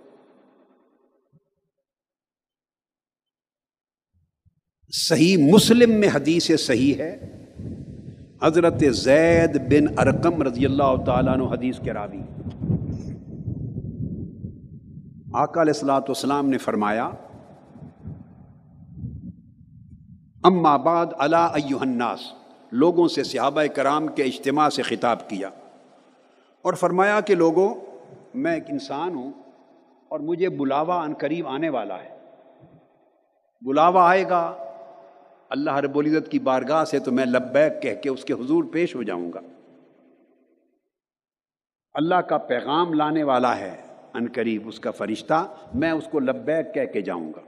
صحیح مسلم میں حدیث صحیح ہے۔ حضرت زید بن ارقم رضی اللہ تعالیٰ عنہ حدیث کے راوی آقا علیہ السلاۃ والسلام نے فرمایا، اما بعد علا ایوہ الناس، لوگوں سے صحابہ کرام کے اجتماع سے خطاب کیا اور فرمایا کہ لوگوں، میں ایک انسان ہوں اور مجھے بلاوا ان قریب آنے والا ہے۔ بلاوا آئے گا اللہ رب العزت کی بارگاہ سے تو میں لبیک کہہ کے اس کے حضور پیش ہو جاؤں گا۔ اللہ کا پیغام لانے والا ہے، ان قریب اس کا فرشتہ، میں اس کو لبیک کہہ کے جاؤں گا۔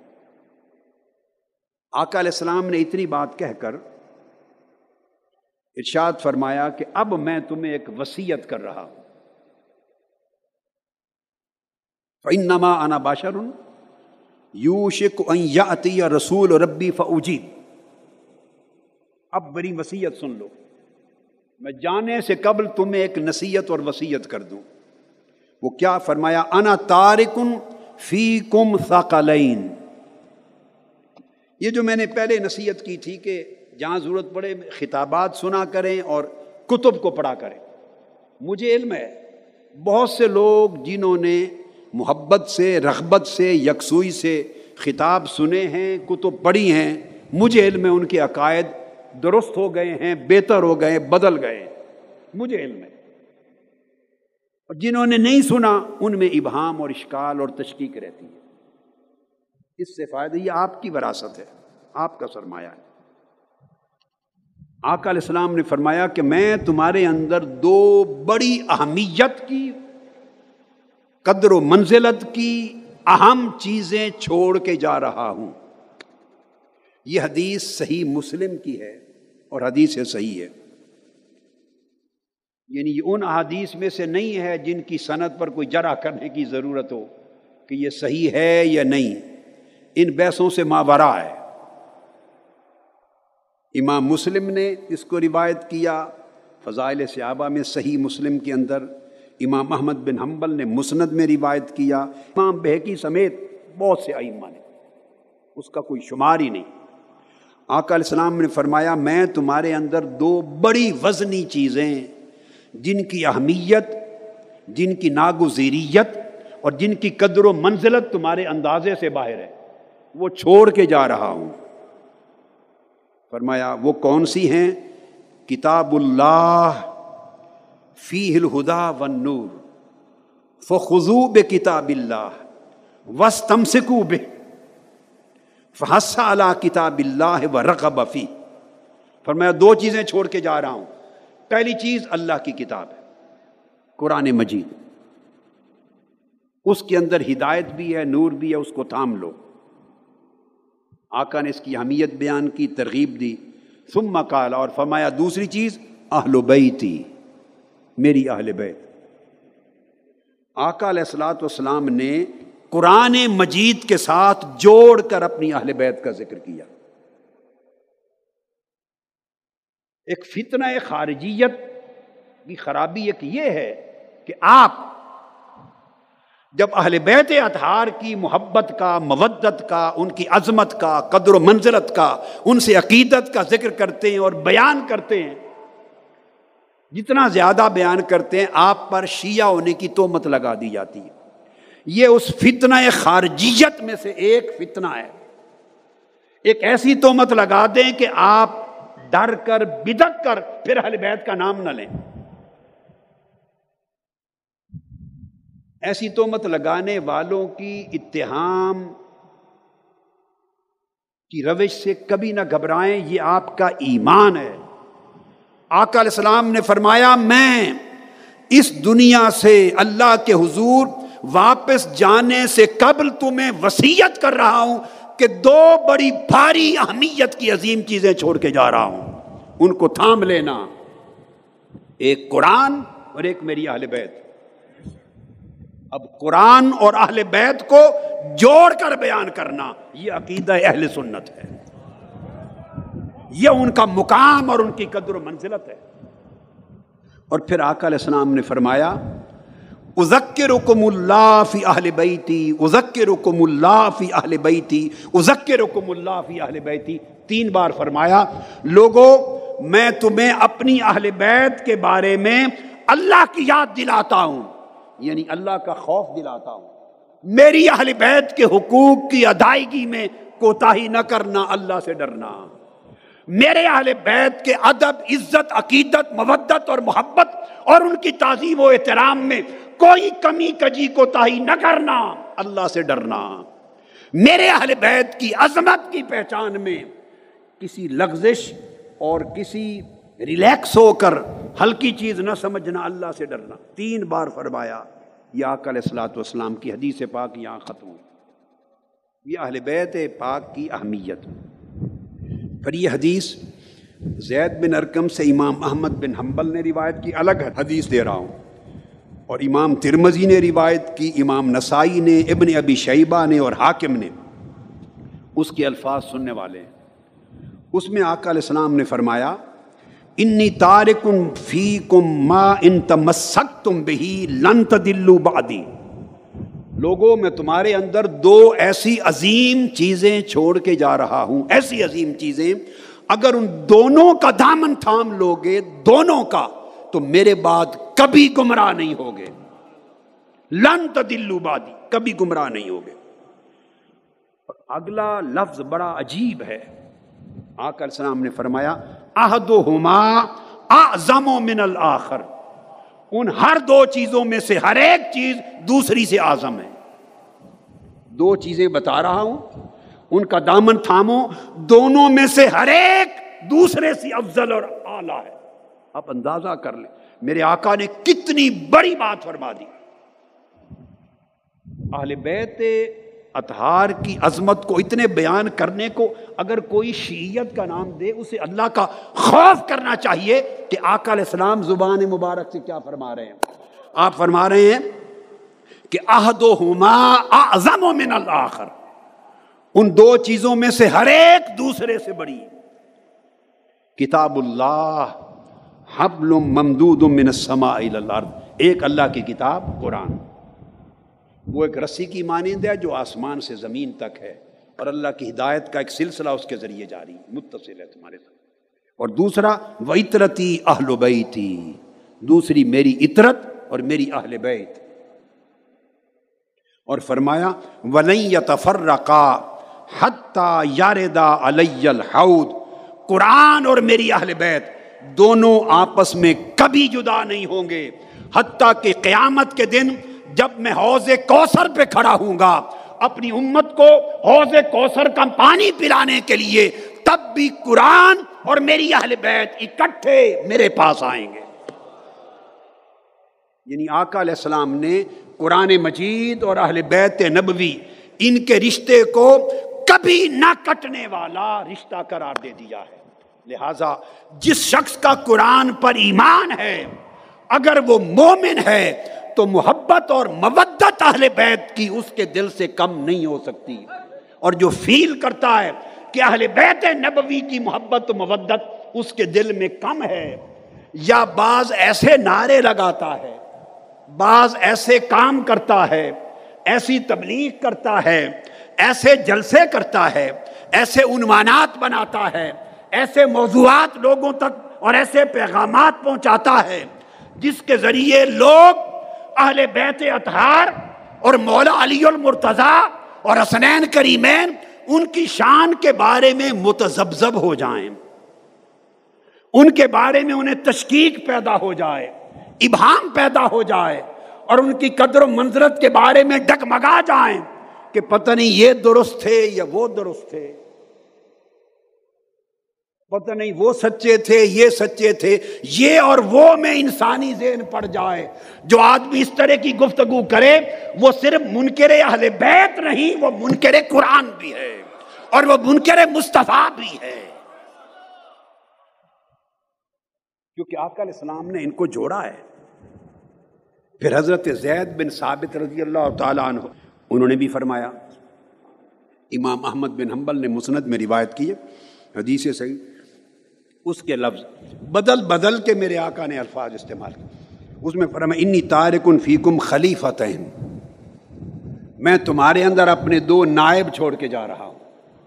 آقا علیہ السلام نے اتنی بات کہہ کر ارشاد فرمایا کہ اب میں تمہیں ایک وسیعت کر رہا ہوں۔ فنما انا باشر یو شک یا رسول ربی فوجید اب بڑی وسیعت سن لو۔ میں جانے سے قبل تمہیں ایک نصیحت اور وسیعت کر دوں۔ وہ کیا فرمایا؟ انا تارکن فی کم ثقلین یہ جو میں نے پہلے نصیحت کی تھی کہ جہاں ضرورت پڑے خطابات سنا کریں اور کتب کو پڑھا کریں۔ مجھے علم ہے۔ بہت سے لوگ جنہوں نے محبت سے، رغبت سے، یکسوئی سے خطاب سنے ہیں، کتب پڑھی ہیں، مجھے علم ہے ان کے عقائد درست ہو گئے ہیں، بہتر ہو گئے، بدل گئے۔ مجھے علم ہے۔ اور جنہوں نے نہیں سنا، ان میں ابہام اور اشکال اور تشکیق رہتی ہے۔ اس سے فائدہ یہ آپ کی وراثت ہے، آپ کا سرمایہ ہے۔ آقا علیہ السلام نے فرمایا کہ میں تمہارے اندر دو بڑی اہمیت کی، قدر و منزلت کی اہم چیزیں چھوڑ کے جا رہا ہوں۔ یہ حدیث صحیح مسلم کی ہے اور حدیث صحیح ہے۔ یعنی یہ ان احادیث میں سے نہیں ہے جن کی صنعت پر کوئی جرا کرنے کی ضرورت ہو کہ یہ صحیح ہے یا نہیں۔ ان بحثوں سے ماورا ہے۔ امام مسلم نے اس کو روایت کیا فضائل صحابہ میں صحیح مسلم کے اندر۔ امام احمد بن حنبل نے مسند میں روایت کیا۔ امام بہکی سمیت بہت سے ائمہ نے، اس کا کوئی شمار ہی نہیں۔ آقا علیہ السلام نے فرمایا، میں تمہارے اندر دو بڑی وزنی چیزیں جن کی اہمیت، جن کی ناگزیریت اور جن کی قدر و منزلت تمہارے اندازے سے باہر ہے۔ وہ چھوڑ کے جا رہا ہوں۔ فرمایا، وہ کون سی ہیں؟ کتاب اللہ فی الہدا و نور فخو بے کتاب اللہ وس تم سکو بے فحسا اللہ کتاب اللہ و رقب فی فرمایا، دو چیزیں چھوڑ کے جا رہا ہوں۔ پہلی چیز اللہ کی کتاب ہے، قرآن مجید۔ اس کے اندر ہدایت بھی ہے، نور بھی ہے، اس کو تھام لو۔ آقا نے اس کی اہمیت بیان کی، ترغیب دی۔ ثم قال، اور فرمایا، دوسری چیز، اہل بیتی۔ میری اہل بیت۔ آقا علیہ السلاۃ والسلام نے قرآن مجید کے ساتھ جوڑ کر اپنی اہل بیت کا ذکر کیا۔ ایک فتنہ خارجیت کی خرابی ایک یہ ہے کہ آپ جب اہل بیت اطہار کی محبت کا، مودت کا، ان کی عظمت کا، قدر و منزلت کا، ان سے عقیدت کا ذکر کرتے ہیں اور بیان کرتے ہیں، جتنا زیادہ بیان کرتے ہیں، آپ پر شیعہ ہونے کی تومت لگا دی جاتی ہے۔ یہ اس فتنہ خارجیت میں سے ایک فتنہ ہے۔ ایک ایسی تومت لگا دیں کہ آپ ڈر کر، بدک کر پھر اہل بیت کا نام نہ لیں۔ ایسی تومت لگانے والوں کی اتہام کی روش سے کبھی نہ گھبرائیں، یہ آپ کا ایمان ہے۔ آقا علیہ السلام نے فرمایا، میں اس دنیا سے اللہ کے حضور واپس جانے سے قبل تمہیں وسیعت کر رہا ہوں کہ دو بڑی بھاری اہمیت کی عظیم چیزیں چھوڑ کے جا رہا ہوں۔ ان کو تھام لینا۔ ایک قرآن اور ایک میری اہل بیت۔ اب قرآن اور اہل بیت کو جوڑ کر بیان کرنا، یہ عقیدہ اہل سنت ہے۔ یہ ان کا مقام اور ان کی قدر و منزلت ہے۔ اور پھر آقا علیہ السلام نے فرمایا ازکر رکم اللہ فی اہل بیتی ازکر رکم اللہ فی اہل بیتی ازکر رکم اللہ فی اہل بیتی۔ تین بار فرمایا لوگوں میں تمہیں اپنی اہل بیت کے بارے میں اللہ کی یاد دلاتا ہوں یعنی اللہ کا خوف دلاتا ہوں۔ میری اہل بیت کے حقوق کی ادائیگی میں کوتا نہ کرنا، اللہ سے ڈرنا۔ میرے اہل بیت کے ادب، عزت، عقیدت، مودت اور محبت اور ان کی تعظیم و احترام میں کوئی کمی کجی کو تاہی نہ کرنا، اللہ سے ڈرنا۔ میرے اہل بیت کی عظمت کی پہچان میں کسی لغزش اور کسی ریلیکس ہو کر ہلکی چیز نہ سمجھنا، اللہ سے ڈرنا۔ تین بار فرمایا، یا کل اصلاۃ والسلام کی حدیث پاک یہاں ختم ہوئی۔ یہ اہل بیت پاک کی اہمیت۔ پر یہ حدیث زید بن ارکم سے امام احمد بن حنبل نے روایت کی، الگ حدیث دے رہا ہوں۔ اور امام ترمزی نے روایت کی، امام نسائی نے، ابن ابی شیبہ نے اور حاکم نے۔ اس کے الفاظ سننے والے ہیں۔ اس میں آقا علیہ السلام نے فرمایا، انی تارکن فی کم ما ان تمسک تم بہی لنت دلو بادی لوگوں، میں تمہارے اندر دو ایسی عظیم چیزیں چھوڑ کے جا رہا ہوں۔ ایسی عظیم چیزیں، اگر ان دونوں کا دامن تھام لوگے، دونوں کا تو میرے بعد کبھی گمراہ نہیں ہوگے۔ لنت دلو بادی کبھی گمراہ نہیں ہوگے۔ اگلا لفظ بڑا عجیب ہے۔ آکر السلام نے فرمایا اعظم من الآخر ان ہر دو چیزوں میں سے ہر ایک چیز دوسری سے آزم ہے۔ دو چیزیں بتا رہا ہوں۔ ان کا دامن تھامو۔ دونوں میں سے ہر ایک دوسرے سے افضل اور اعلی ہے۔ آپ اندازہ کر لیں۔ میرے آقا نے کتنی بڑی بات فرما دی۔ اہل بیت اطہار کی عظمت کو اتنے بیان کرنے کو اگر کوئی شیعت کا نام دے، اسے اللہ کا خوف کرنا چاہیے کہ آقا علیہ السلام زبان مبارک سے کیا فرما رہے ہیں۔ آپ فرما رہے ہیں کہ عہد و ہما اعظم من الآخر ان دو چیزوں میں سے ہر ایک دوسرے سے بڑی۔ کتاب اللہ حبل ممدود من السماء الى الارض۔ ایک اللہ کی کتاب، قرآن۔ وہ ایک رسی کی مانند ہے جو آسمان سے زمین تک ہے۔ اور اللہ کی ہدایت کا ایک سلسلہ اس کے ذریعے جاری، متصل ہے تمہارے ساتھ۔ اور دوسرا وہ عطرتی اہل بیتی دوسری، میری عطرت اور میری اہل بیت۔ اور فرمایا ولی تفرقا حتیٰ یاردا علی الحود قرآن اور میری اہل بیت دونوں آپس میں کبھی جدا نہیں ہوں گے۔ حتیٰ کہ قیامت کے دن جب میں حوض کوثر پہ کھڑا ہوں گا، اپنی امت کو حوض کوثر کا پانی پلانے کے لیے تب بھی قرآن اور میری اہل بیت اکٹھے میرے پاس آئیں گے۔ یعنی آقا علیہ السلام نے قرآن مجید اور اہل بیت نبوی، ان کے رشتے کو کبھی نہ کٹنے والا رشتہ قرار دے دیا ہے۔ لہذا جس شخص کا قرآن پر ایمان ہے، اگر وہ مومن ہے، تو محبت اور مودت اہل بیت کی اس کے دل سے کم نہیں ہو سکتی۔ اور جو فیل کرتا ہے کہ اہل بیت نبوی کی محبت و مودت اس کے دل میں کم ہے، یا بعض ایسے نعرے لگاتا ہے، بعض ایسے کام کرتا ہے، ایسی تبلیغ کرتا ہے، ایسے جلسے کرتا ہے، ایسے عنوانات بناتا ہے ایسے موضوعات لوگوں تک اور ایسے پیغامات پہنچاتا ہے، جس کے ذریعے لوگ اہل بیت اطہار اور مولا علی المرتضی اور حسنین کریمین ان کی شان کے بارے میں متزبزب ہو جائیں۔ ان کے بارے میں انہیں تشکیق پیدا ہو جائے، ابہام پیدا ہو جائے اور ان کی قدر و منظرت کے بارے میں ڈگمگا جائیں کہ پتہ نہیں یہ درست تھے یا وہ درست تھے۔ پتہ نہیں وہ سچے تھے، یہ سچے تھے، یہ اور وہ میں انسانی ذہن پڑ جائے۔ جو آدمی اس طرح کی گفتگو کرے، وہ صرف منکر اہل بیت نہیں، وہ منکر قرآن بھی ہے اور وہ منکر مصطفیٰ بھی ہے۔ کیونکہ آقا علیہ السلام نے ان کو جوڑا ہے۔ پھر حضرت زید بن ثابت رضی اللہ تعالیٰ عنہ، انہوں نے بھی فرمایا، امام احمد بن حنبل نے مسند میں روایت کی ہے، حدیث صحیح۔ اس کے لفظ، بدل بدل کے میرے آقا نے الفاظ استعمال کیے۔ اس میں فرمایا، انی تارکن فیکم خلیفتین میں تمہارے اندر اپنے دو نائب چھوڑ کے جا رہا ہوں۔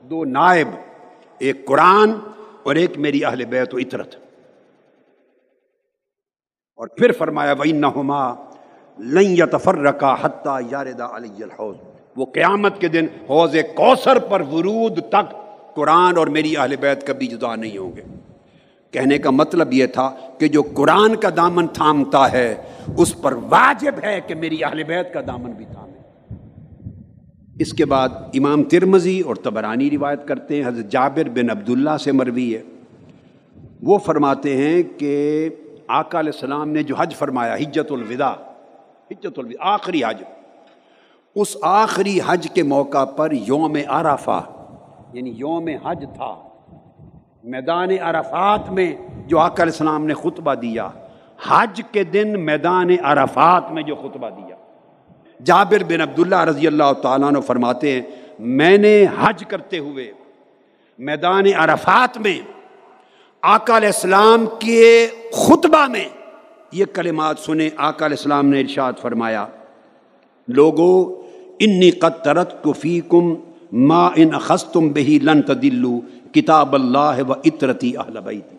دو نائب، ایک قرآن اور ایک میری اہل بیت و اطرت اور پھر فرمایا وہی نہ لن یتفرقا حتی یاردا علی الحوض۔ وہ قیامت کے دن حوض کوثر پر ورود تک قرآن اور میری اہل بیت کبھی جدا نہیں ہوں گے۔ کہنے کا مطلب یہ تھا کہ جو قرآن کا دامن تھامتا ہے، اس پر واجب ہے کہ میری اہل بیت کا دامن بھی تھامے۔ اس کے بعد امام ترمزی اور تبرانی روایت کرتے ہیں، حضرت جابر بن عبداللہ سے مروی ہے۔ وہ فرماتے ہیں کہ آقا علیہ السلام نے جو حج فرمایا حجت الوداع حجت الوداع، آخری حج۔ اس آخری حج کے موقع پر یوم عرفہ یعنی یوم حج تھا۔ میدان عرفات میں جو آقا علیہ السلام نے خطبہ دیا، حج کے دن میدان عرفات میں جو خطبہ دیا۔ جابر بن عبداللہ رضی اللہ تعالیٰ نے فرماتے ہیں، میں نے حج کرتے ہوئے میدان عرفات میں آقا علیہ السلام کے خطبہ میں یہ کلمات سنے، آقا علیہ السلام نے ارشاد فرمایا، لوگو، انی قد ترت کفی کم ما ان اخستم بہی لن تدلو کتاب اللہ و اطرتی اہل بیتی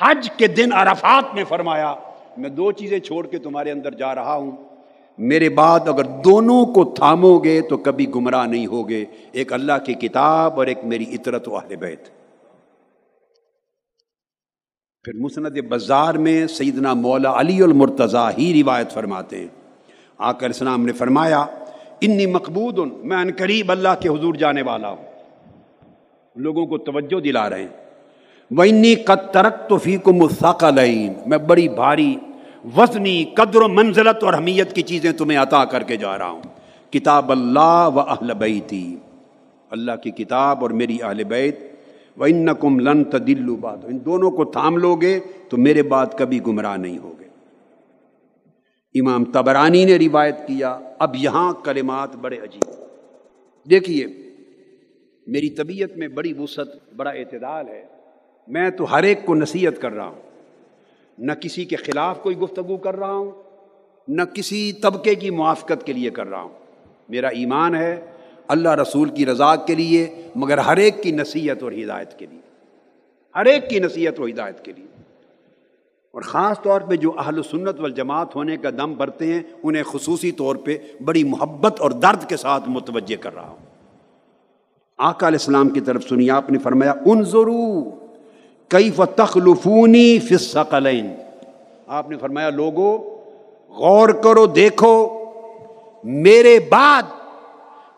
حج کے دن عرفات میں فرمایا، میں دو چیزیں چھوڑ کے تمہارے اندر جا رہا ہوں۔ میرے بعد اگر دونوں کو تھامو گے تو کبھی گمراہ نہیں ہوگے۔ ایک اللہ کی کتاب اور ایک میری اطرت و اہل بیت۔ پھر مسند بازار میں سیدنا مولا علی المرتضی ہی روایت فرماتے ہیں۔ آکر السلام نے فرمایا، انی مقبود میں ان قریب اللہ کے حضور جانے والا ہوں۔ لوگوں کو توجہ دلا رہے ہیں۔ وہ انی قد ترک تو فی کو میں بڑی بھاری وزنی قدر و منزلت اور حمیت کی چیزیں تمہیں عطا کر کے جا رہا ہوں۔ کتاب اللہ و اہل بیتی۔ اللہ کی کتاب اور میری اہل بیت۔ و ان کم لن تدلو بات ان دونوں کو تھام لو گے تو میرے بات کبھی گمراہ نہیں ہوگے۔ امام تبرانی نے روایت کیا۔ اب یہاں کلمات بڑے عجیب۔ دیکھیے میری طبیعت میں بڑی وسعت، بڑا اعتدال ہے۔ میں تو ہر ایک کو نصیحت کر رہا ہوں۔ نہ کسی کے خلاف کوئی گفتگو کر رہا ہوں، نہ کسی طبقے کی موافقت کے لیے کر رہا ہوں۔ میرا ایمان ہے اللہ رسول کی رضا کے لیے، مگر ہر ایک کی نصیحت اور ہدایت کے لیے۔ ہر ایک کی نصیحت و ہدایت کے لیے۔ اور خاص طور پہ جو اہل سنت والجماعت ہونے کا دم بھرتے ہیں، انہیں خصوصی طور پہ بڑی محبت اور درد کے ساتھ متوجہ کر رہا ہوں۔ آقا علیہ السلام کی طرف سنی، آپ نے فرمایا ان ضرور کئی تخلفونی فسقلین آپ نے فرمایا، لوگو، غور کرو، دیکھو، میرے بعد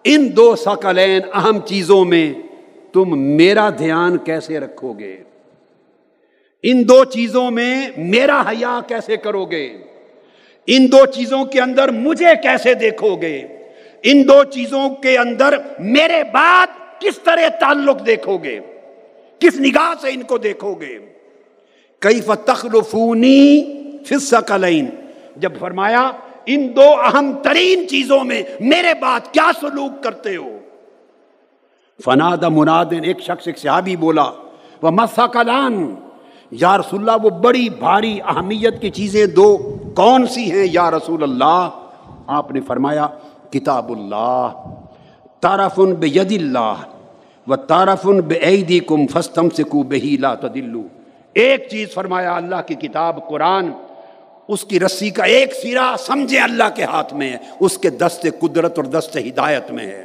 ان دو سقلین اہم چیزوں میں تم میرا دھیان کیسے رکھو گے؟ ان دو چیزوں میں میرا حیا کیسے کرو گے؟ ان دو چیزوں کے اندر مجھے کیسے دیکھو گے؟ ان دو چیزوں کے اندر میرے بعد کس طرح تعلق دیکھو گے؟ کس نگاہ سے ان کو دیکھو گے؟ کئی فتخلفونی فسقلین جب فرمایا، ان دو اہم ترین چیزوں میں میرے بات کیا سلوک کرتے ہو؟ فناد منادن، ایک شخص، ایک صحابی بولا، وہ مسقلان یا رسول اللہ، وہ بڑی بھاری اہمیت کی چیزیں دو، کون سی ہیں؟ یا رسول اللہ، آپ نے فرمایا، کتاب اللہ تارفن بے اللہ. و تارفن بے عیدی کم فستم سے کو بہی لا تدلو ایک چیز فرمایا اللہ کی کتاب قرآن، اس کی رسی کا ایک سرا سمجھے اللہ کے ہاتھ میں ہے، اس کے دست قدرت اور دست ہدایت میں ہے۔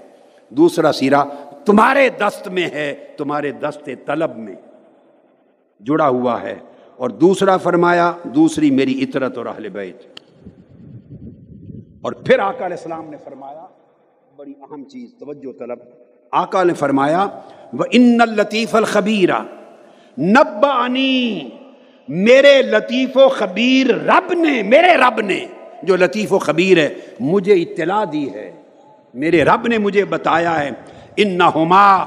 دوسرا سیرا تمہارے دست میں ہے، تمہارے دست طلب میں جڑا ہوا ہے۔ اور دوسرا فرمایا، دوسری میری اطرت اور اہل بیت۔ اور پھر آقا علیہ السلام نے فرمایا، بڑی اہم چیز، توجہ طلب۔ آقا نے فرمایا وہ ان الطیف الخبیرہ نب میرے لطیف و خبیر رب نے، میرے رب نے، جو لطیف و خبیر ہے، مجھے اطلاع دی ہے، میرے رب نے مجھے بتایا ہے ان نہ ہوما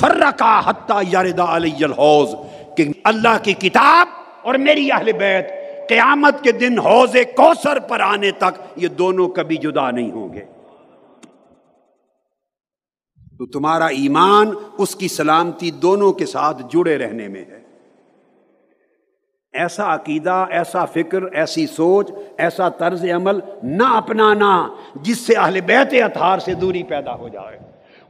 فرقا حتیٰ یاردا الحوض کہ اللہ کی کتاب اور میری اہل بیت قیامت کے دن حوض کوثر پر آنے تک یہ دونوں کبھی جدا نہیں ہوں گے۔ تو تمہارا ایمان اس کی سلامتی دونوں کے ساتھ جڑے رہنے میں ہے۔ ایسا عقیدہ، ایسا فکر، ایسی سوچ، ایسا طرز عمل نہ اپنانا جس سے اہل بیت اتھار سے دوری پیدا ہو جائے۔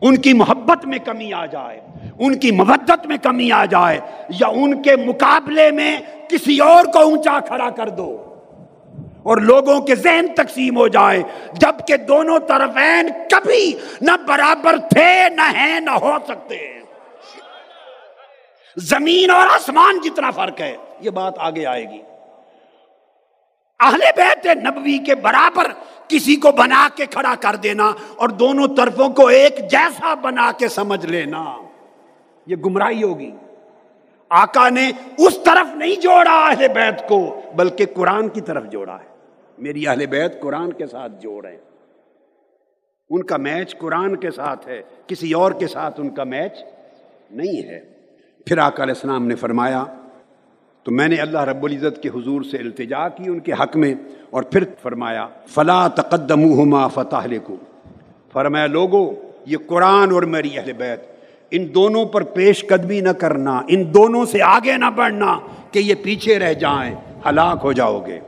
ان کی محبت میں کمی آ جائے، ان کی مبت میں کمی آ جائے، یا ان کے مقابلے میں کسی اور کو اونچا کھڑا کر دو۔ اور لوگوں کے ذہن تقسیم ہو جائے، جبکہ دونوں طرفین کبھی نہ برابر تھے، نہ ہیں، نہ ہو سکتے۔ زمین اور آسمان جتنا فرق ہے، یہ بات آگے آئے گی۔ اہل بیت نبوی کے برابر کسی کو بنا کے کھڑا کر دینا اور دونوں طرفوں کو ایک جیسا بنا کے سمجھ لینا، یہ گمراہی ہوگی۔ آقا نے اس طرف نہیں جوڑا اہل بیت کو، بلکہ قرآن کی طرف جوڑا ہے۔ میری اہل بیت قرآن کے ساتھ جوڑ ہیں۔ ان کا میچ قرآن کے ساتھ ہے، کسی اور کے ساتھ ان کا میچ نہیں ہے۔ پھر آقا علیہ السلام نے فرمایا، تو میں نے اللہ رب العزت کے حضور سے التجا کی ان کے حق میں، اور پھر فرمایا، فلا تقدم فتح کو فرمایا، لوگو، یہ قرآن اور میری اہل بیت، ان دونوں پر پیش قدمی نہ کرنا، ان دونوں سے آگے نہ بڑھنا کہ یہ پیچھے رہ جائیں، ہلاک ہو جاؤ گے۔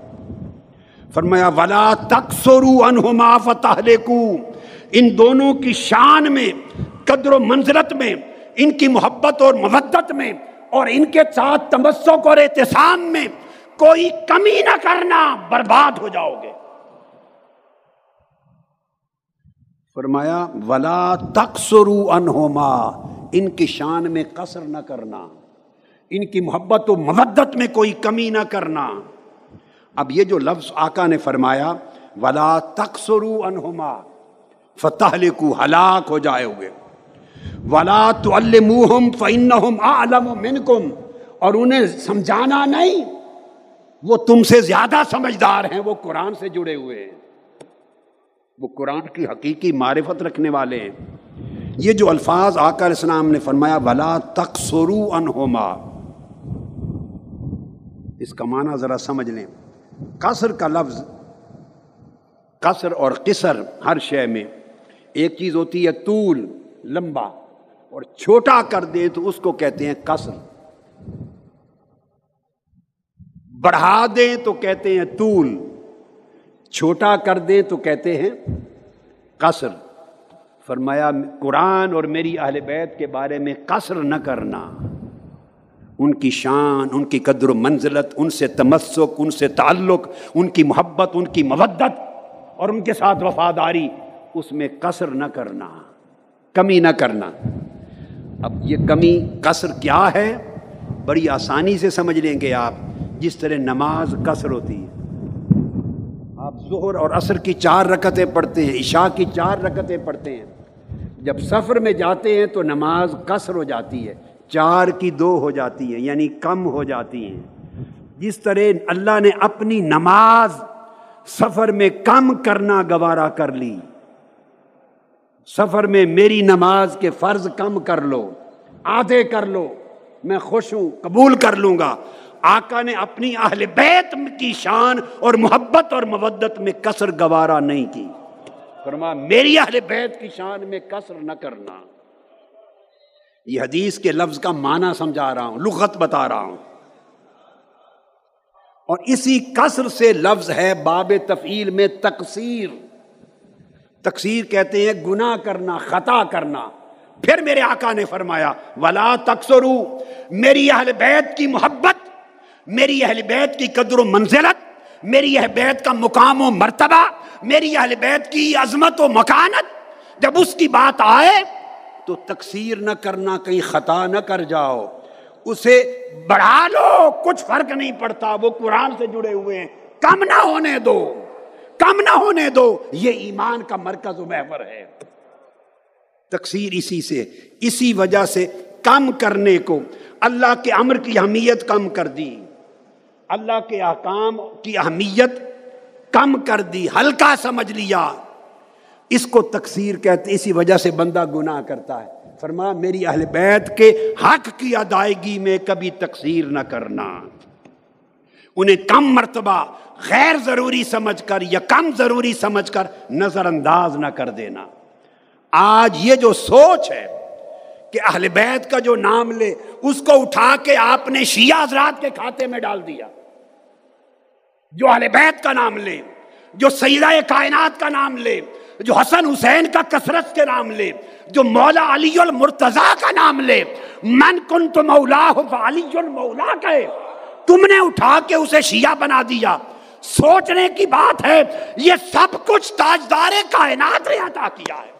فرمایا، ولا تقسرو انہما فتح ان دونوں کی شان میں، قدر و منزلت میں، ان کی محبت اور مبت میں، اور ان کے ساتھ تمسک اور احتسام میں کوئی کمی نہ کرنا برباد ہو جاؤ گے۔ فرمایا، ولا تقسرو انہوما ان کی شان میں قصر نہ کرنا، ان کی محبت و مبت میں کوئی کمی نہ کرنا۔ اب یہ جو لفظ آقا نے فرمایا، ولا تقسرو انہما فتح لکو ہلاک ہو جائے ہوئے۔ ولا تو المحم فن عالم منکم اور انہیں سمجھانا نہیں، وہ تم سے زیادہ سمجھدار ہیں، وہ قرآن سے جڑے ہوئے ہیں۔ وہ قرآن کی حقیقی معرفت رکھنے والے ہیں۔ یہ جو الفاظ آقا علیہ السلام نے فرمایا، ولا تقسرو انہما اس کا معنی ذرا سمجھ لیں۔ قصر کا لفظ، قصر اور قصر ہر شے میں ایک چیز ہوتی ہے طول، لمبا، اور چھوٹا کر دیں تو اس کو کہتے ہیں قصر۔ بڑھا دیں تو کہتے ہیں طول، چھوٹا کر دیں تو کہتے ہیں قصر۔ فرمایا، قرآن اور میری اہل بیت کے بارے میں قصر نہ کرنا۔ ان کی شان، ان کی قدر و منزلت، ان سے تمسک، ان سے تعلق، ان کی محبت، ان کی مودت اور ان کے ساتھ وفاداری، اس میں قصر نہ کرنا، کمی نہ کرنا۔ اب یہ کمی، قصر کیا ہے؟ بڑی آسانی سے سمجھ لیں گے آپ، جس طرح نماز قصر ہوتی ہے۔ آپ ظہر اور عصر کی چار رکتیں پڑھتے ہیں، عشاء کی چار رکتیں پڑھتے ہیں۔ جب سفر میں جاتے ہیں تو نماز قصر ہو جاتی ہے۔ چار کی دو ہو جاتی ہے یعنی کم ہو جاتی ہیں۔ جس طرح اللہ نے اپنی نماز سفر میں کم کرنا گوارا کر لی، سفر میں میری نماز کے فرض کم کر لو، آدھے کر لو، میں خوش ہوں، قبول کر لوں گا۔ آقا نے اپنی اہل بیت کی شان اور محبت اور مودت میں کسر گوارا نہیں کی۔ فرما میری اہل بیت کی شان میں کسر نہ کرنا۔ یہ حدیث کے لفظ کا معنی سمجھا رہا ہوں، لغت بتا رہا ہوں۔ اور اسی کسر سے لفظ ہے باب تفیل میں تقسیر تقسیر کہتے ہیں گناہ کرنا، خطا کرنا۔ پھر میرے آقا نے فرمایا، ولا تقسرو میری اہل بیت کی محبت، میری اہل بیت کی قدر و منزلت، میری اہل بیت کا مقام و مرتبہ، میری اہل بیت کی عظمت و مکانت۔ جب اس کی بات آئے تو تقسیر نہ کرنا، کہیں خطا نہ کر جاؤ۔ اسے بڑھا لو، کچھ فرق نہیں پڑتا، وہ قرآن سے جڑے ہوئے ہیں۔ کم نہ ہونے دو، کم نہ ہونے دو، یہ ایمان کا مرکز و محور ہے۔ تقسیر اسی سے، اسی وجہ سے کم کرنے کو۔ اللہ کے امر کی اہمیت کم کر دی۔ اللہ کے احکام کی اہمیت کم کر دی۔ ہلکا سمجھ لیا۔ اس کو تقسیر کہتے اسی وجہ سے بندہ گناہ کرتا ہے۔ فرما، میری اہل بیت کے حق کی ادائیگی میں کبھی تقسیر نہ کرنا۔ انہیں کم مرتبہ غیر ضروری سمجھ کر یا کم ضروری سمجھ کر نظر انداز نہ کر دینا۔ آج یہ جو سوچ ہے کہ اہل بیت کا جو نام لے، اس کو اٹھا کے آپ نے شیعہ حضرات کے کھاتے میں ڈال دیا۔ جو اہل بیت کا نام لے، جو سیدہ کائنات کا نام لے جو حسن حسین کا کثرت کے نام لے، جو مولا علی المرتضی کا نام لے، من کن تو مولا علی المولا کہے، تم نے اٹھا کے اسے شیعہ بنا دیا۔ سوچنے کی بات ہے، یہ سب کچھ تاجدار کائنات نے عطا کیا ہے۔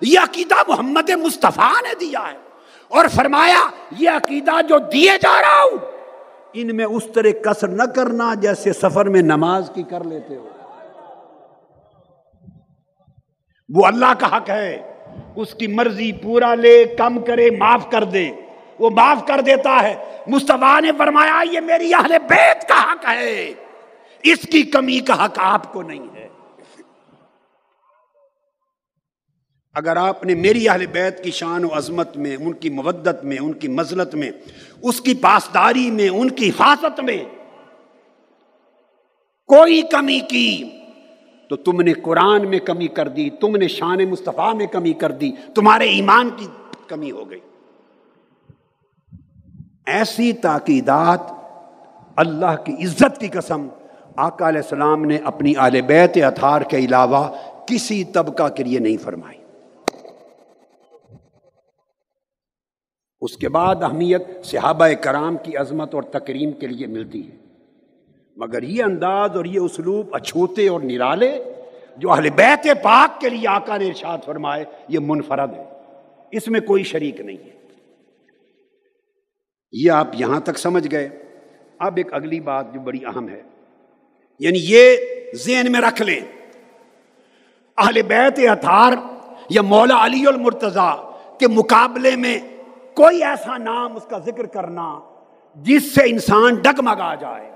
یہ عقیدہ محمد مصطفیٰ نے دیا ہے۔ اور فرمایا، یہ عقیدہ جو دیے جا رہا ہوں، ان میں اس طرح کسر نہ کرنا جیسے سفر میں نماز کی کر لیتے ہو۔ وہ اللہ کا حق ہے۔ اس کی مرضی پورا لے، کم کرے، معاف کر دے۔ وہ معاف کر دیتا ہے۔ مصطفیٰ نے فرمایا، یہ میری اہل بیت کا حق ہے۔ اس کی کمی کا حق آپ کو نہیں ہے۔ اگر آپ نے میری اہل بیت کی شان و عظمت میں، ان کی مودت میں، ان کی مزلت میں، اس کی پاسداری میں، ان کی حفاظت میں کوئی کمی کی تو تم نے قرآن میں کمی کر دی، تم نے شان مصطفیٰ میں کمی کر دی، تمہارے ایمان کی کمی ہو گئی۔ ایسی تاکیدات اللہ کی عزت کی قسم، آقا علیہ السلام نے اپنی آل بیت اتھار کے علاوہ کسی طبقہ کے لیے نہیں فرمائی۔ اس کے بعد اہمیت صحابہ کرام کی عظمت اور تکریم کے لیے ملتی ہے۔ مگر یہ انداز اور یہ اسلوب اچھوتے اور نرالے جو اہل بیت پاک کے لیے آقا نے ارشاد فرمائے، یہ منفرد ہے۔ اس میں کوئی شریک نہیں ہے۔ یہ آپ یہاں تک سمجھ گئے۔ اب ایک اگلی بات جو بڑی اہم ہے۔ یعنی یہ ذہن میں رکھ لیں۔ اہل بیت اتھار یا مولا علی المرتضی کے مقابلے میں کوئی ایسا نام اس کا ذکر کرنا جس سے انسان ڈگمگا جائے۔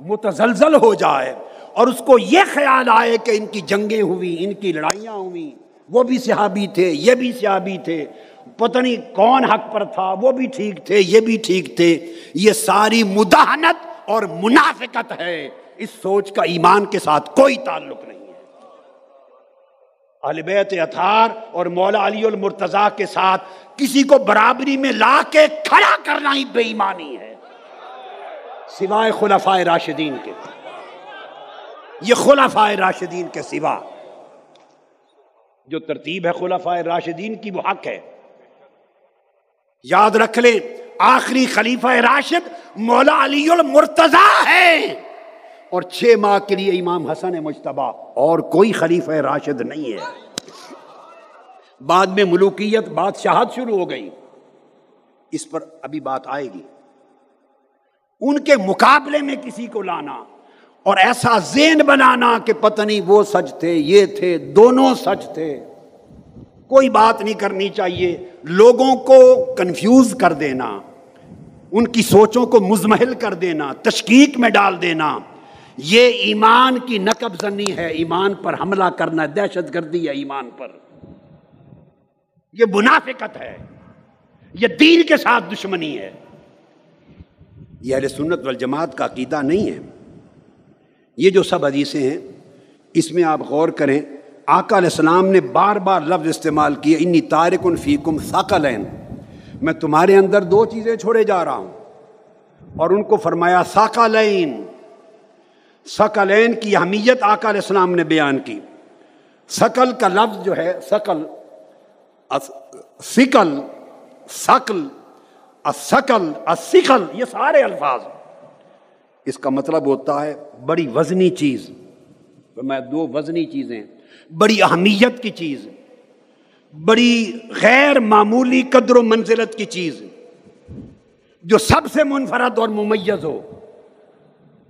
متزلزل ہو جائے اور اس کو یہ خیال آئے کہ ان کی جنگیں ہوئی ان کی لڑائیاں ہوئی وہ بھی صحابی تھے، یہ بھی صحابی تھے۔ پتہ نہیں کون حق پر تھا، وہ بھی ٹھیک تھے، یہ بھی ٹھیک تھے۔ یہ ساری مداحنت اور منافقت ہے۔ اس سوچ کا ایمان کے ساتھ کوئی تعلق نہیں ہے۔ بیت اتھار اور مولا علی المرتضی کے ساتھ کسی کو برابری میں لا کے کھڑا کرنا ہی بے ایمانی ہے۔ سوائے خلفائے راشدین کے۔ یہ خلفائے راشدین کے سوا جو ترتیب ہے خلفائے راشدین کی وہ حق ہے۔ یاد رکھ لیں، آخری خلیفہ راشد مولا علی المرتضی ہے۔ اور چھ ماہ کے لیے امام حسن مشتبہ اور کوئی خلیفہ راشد نہیں ہے۔ بعد میں ملوکیت، بادشاہت شروع ہو گئی۔ اس پر ابھی بات آئے گی۔ ان کے مقابلے میں کسی کو لانا اور ایسا زین بنانا کہ پتہ نہیں وہ سچ تھے، یہ تھے، دونوں سچ تھے۔ کوئی بات نہیں کرنی چاہیے۔ لوگوں کو کنفیوز کر دینا، ان کی سوچوں کو مزمحل کر دینا، تشکیق میں ڈال دینا۔ یہ ایمان کی نقب زنی ہے، ایمان پر حملہ کرنا، دہشت گردی ہے ایمان پر۔ یہ منافقت ہے۔ یہ دین کے ساتھ دشمنی ہے۔ یہ اہل سنت والجماعت کا عقیدہ نہیں ہے۔ یہ جو سب حدیثیں ہیں، اس میں آپ غور کریں، آقا علیہ السلام نے بار بار لفظ استعمال کیے انی تارک فیکم ثقلین میں تمہارے اندر دو چیزیں چھوڑے جا رہا ہوں۔ اور ان کو فرمایا، ثقلین سکلین کی اہمیت آقا علیہ السلام نے بیان کی۔ سکل کا لفظ جو ہے سکل سکل سکل سکل سکل یہ سارے الفاظ اس کا مطلب ہوتا ہے بڑی وزنی چیز۔ میں دو وزنی چیزیں بڑی اہمیت کی چیز۔ بڑی غیر معمولی قدر و منزلت کی چیز۔ جو سب سے منفرد اور ممیز ہو۔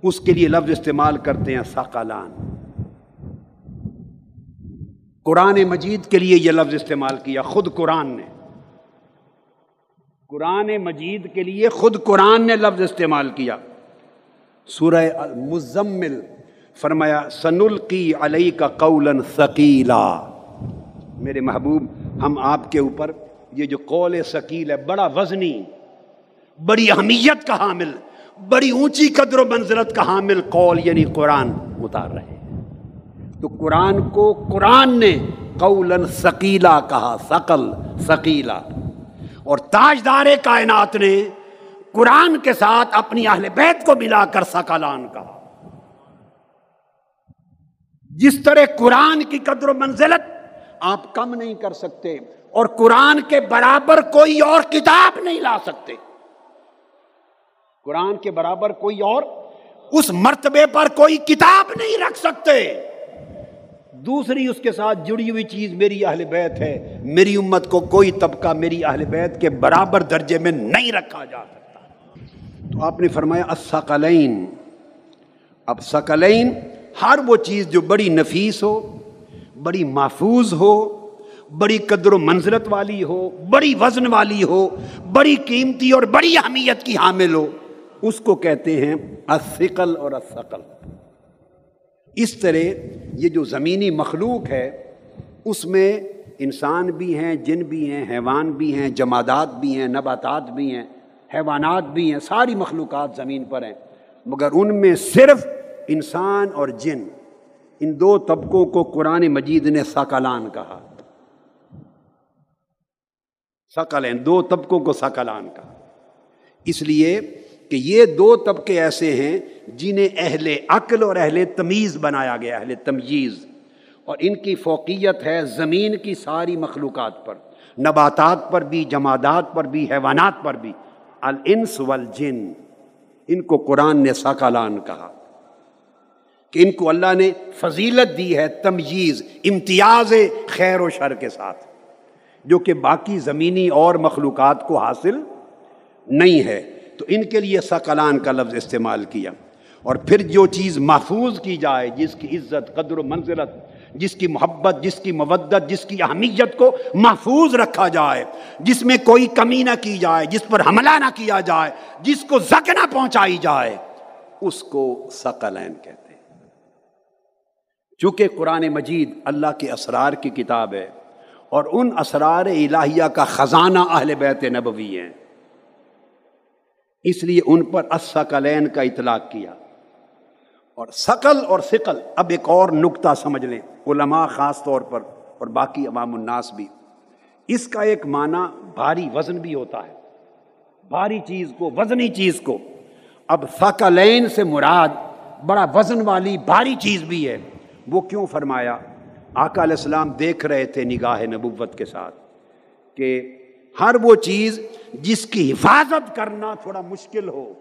اس کے لیے لفظ استعمال کرتے ہیں ساکالان قرآن مجید کے لیے یہ لفظ استعمال کیا۔ خود قرآن نے۔ قرآن مجید کے لیے خود قرآن نے لفظ استعمال کیا۔ سورہ مزمل فرمایا سن القی علیہ کا قول ثقیلا میرے محبوب، ہم آپ کے اوپر یہ جو قول ثقیل ہے، بڑا وزنی، بڑی اہمیت کا حامل، بڑی اونچی قدر و منزلت کا حامل قول یعنی قرآن اتار رہے ہیں۔ تو قرآن کو قرآن نے قول ثقیلا کہا، ثقل، ثقیلا۔ اور تاجدار کائنات نے قرآن کے ساتھ اپنی اہل بیت کو ملا کر سکالان کہا جس طرح قرآن کی قدر و منزلت آپ کم نہیں کر سکتے اور قرآن کے برابر کوئی اور کتاب نہیں لا سکتے۔ قرآن کے برابر کوئی اور اس مرتبے پر کوئی کتاب نہیں رکھ سکتے۔ دوسری اس کے ساتھ جڑی ہوئی چیز میری اہل بیت ہے۔ میری امت کو کوئی طبقہ میری اہل بیت کے برابر درجے میں نہیں رکھا جا سکتا۔ تو آپ نے فرمایا السقلین اب سقلین ہر وہ چیز جو بڑی نفیس ہو، بڑی محفوظ ہو، بڑی قدر و منزلت والی ہو، بڑی وزن والی ہو، بڑی قیمتی اور بڑی اہمیت کی حامل ہو، اس کو کہتے ہیں الثقل اور الثقل۔ اس طرح یہ جو زمینی مخلوق ہے، اس میں انسان بھی ہیں، جن بھی ہیں، حیوان بھی ہیں، جمادات بھی ہیں، نباتات بھی ہیں، حیوانات بھی ہیں، ساری مخلوقات زمین پر ہیں۔ مگر ان میں صرف انسان اور جن، ان دو طبقوں کو قرآن مجید نے سکلان کہا۔ سکلین دو طبقوں کو سکلان کہا۔ اس لیے کہ یہ دو طبقے ایسے ہیں جنہیں اہل عقل اور اہل تمیز بنایا گیا، اہل تمیز۔ اور ان کی فوقیت ہے زمین کی ساری مخلوقات پر، نباتات پر بھی، جمادات پر بھی، حیوانات پر بھی۔ الانس والجن۔ ان کو قرآن نے ساکالان کہا کہ ان کو اللہ نے فضیلت دی ہے تمیز، امتیاز خیر و شر کے ساتھ، جو کہ باقی زمینی اور مخلوقات کو حاصل نہیں ہے۔ تو ان کے لیے سکلان کا لفظ استعمال کیا اور پھر جو چیز محفوظ کی جائے، جس کی عزت، قدر و منزلت، جس کی محبت، جس کی مودت، جس کی اہمیت کو محفوظ رکھا جائے، جس میں کوئی کمی نہ کی جائے، جس پر حملہ نہ کیا جائے، جس کو زک نہ پہنچائی جائے، اس کو سقلین کہتے ہیں۔ چونکہ قرآن مجید اللہ کے اسرار کی کتاب ہے اور ان اسرار الہیہ کا خزانہ اہل بیت نبوی ہیں۔ اس لیے ان پر اسکلین کا اطلاق کیا۔ اور سکل اور سکل اب ایک اور نقطہ سمجھ لیں، علماء خاص طور پر اور باقی عوام الناس بھی۔ اس کا ایک معنی بھاری وزن بھی ہوتا ہے۔ بھاری چیز کو، وزنی چیز کو۔ اب سکلین سے مراد بڑا وزن والی بھاری چیز بھی ہے۔ وہ کیوں فرمایا؟ آقا علیہ السلام دیکھ رہے تھے نگاہ نبوت کے ساتھ کہ ہر وہ چیز جس کی حفاظت کرنا تھوڑا مشکل ہو۔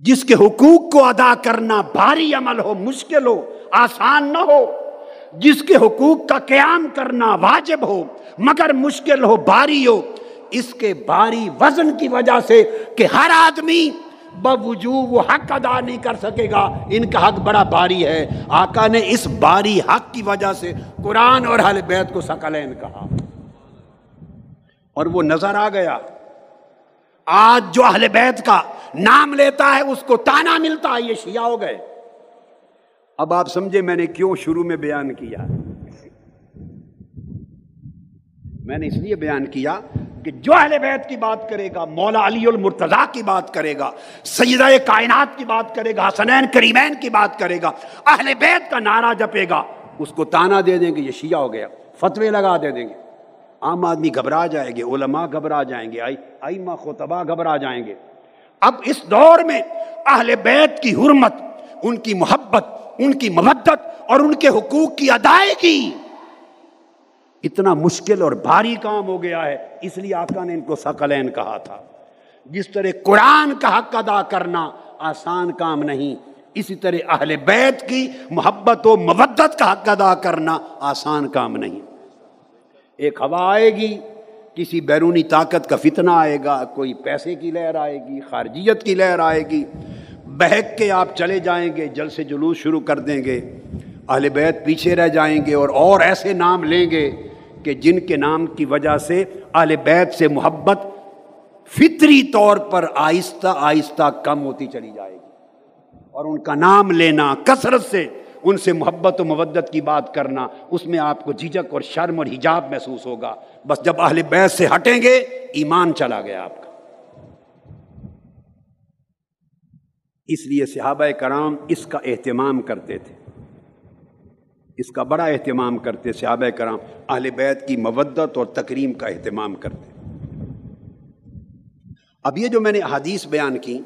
جس کے حقوق کو ادا کرنا بھاری عمل ہو، مشکل ہو، آسان نہ ہو۔ جس کے حقوق کا قیام کرنا واجب ہو، مگر مشکل ہو، بھاری ہو۔ اس کے بھاری وزن کی وجہ سے کہ ہر آدمی بوجو وہ حق ادا نہیں کر سکے گا۔ ان کا حق بڑا بھاری ہے۔ آقا نے اس باری حق کی وجہ سے قرآن اور حل بیت کو سکلین کہا۔ اور وہ نظر آ گیا۔ آج جو اہل بیت کا نام لیتا ہے، اس کو تانا ملتا ہے، یہ شیعہ ہو گئے۔ اب آپ سمجھے میں نے کیوں شروع میں بیان کیا۔ میں نے اس لیے بیان کیا کہ جو اہل بیت کی بات کرے گا، مولا علی المرتضی کی بات کرے گا، سیدہ کائنات کی بات کرے گا، حسنین کریمین کی بات کرے گا، اہل بیت کا نعرہ جپے گا، اس کو تانا دے دیں گے، یہ شیعہ ہو گیا۔ فتوے لگا دے دیں گے۔ عام آدمی گھبرا جائیں گے، علماء گھبرا جائیں گے، آئی ماں خوتبا گھبرا جائیں گے۔ اب اس دور میں اہل بیت کی حرمت، ان کی محبت، ان کی مبت اور ان کے حقوق کی ادائیگی اتنا مشکل اور بھاری کام ہو گیا ہے، اس لیے آقا نے ان کو سکلین کہا تھا۔ جس طرح قرآن کا حق ادا کرنا آسان کام نہیں، اسی طرح اہل بیت کی محبت و مبت کا حق ادا کرنا آسان کام نہیں۔ ایک ہوا آئے گی، کسی بیرونی طاقت کا فتنہ آئے گا، کوئی پیسے کی لہر آئے گی، خارجیت کی لہر آئے گی۔ بہک کے آپ چلے جائیں گے جل سے جلوس شروع کر دیں گے۔ اہل بیت پیچھے رہ جائیں گے اور اور ایسے نام لیں گے کہ جن کے نام کی وجہ سے اہل بیت سے محبت فطری طور پر آہستہ آہستہ کم ہوتی چلی جائے گی۔ اور ان کا نام لینا کثرت سے ان سے محبت و مودت کی بات کرنا، اس میں آپ کو جھجک اور شرم اور حجاب محسوس ہوگا۔ بس جب اہل بیت سے ہٹیں گے، ایمان چلا گیا آپ کا۔ اس لیے صحابہ کرام اس کا اہتمام کرتے تھے۔ اس کا بڑا اہتمام کرتے صحابہ کرام۔ اہل بیت کی مودت اور تکریم کا اہتمام کرتے۔ اب یہ جو میں نے حدیث بیان کی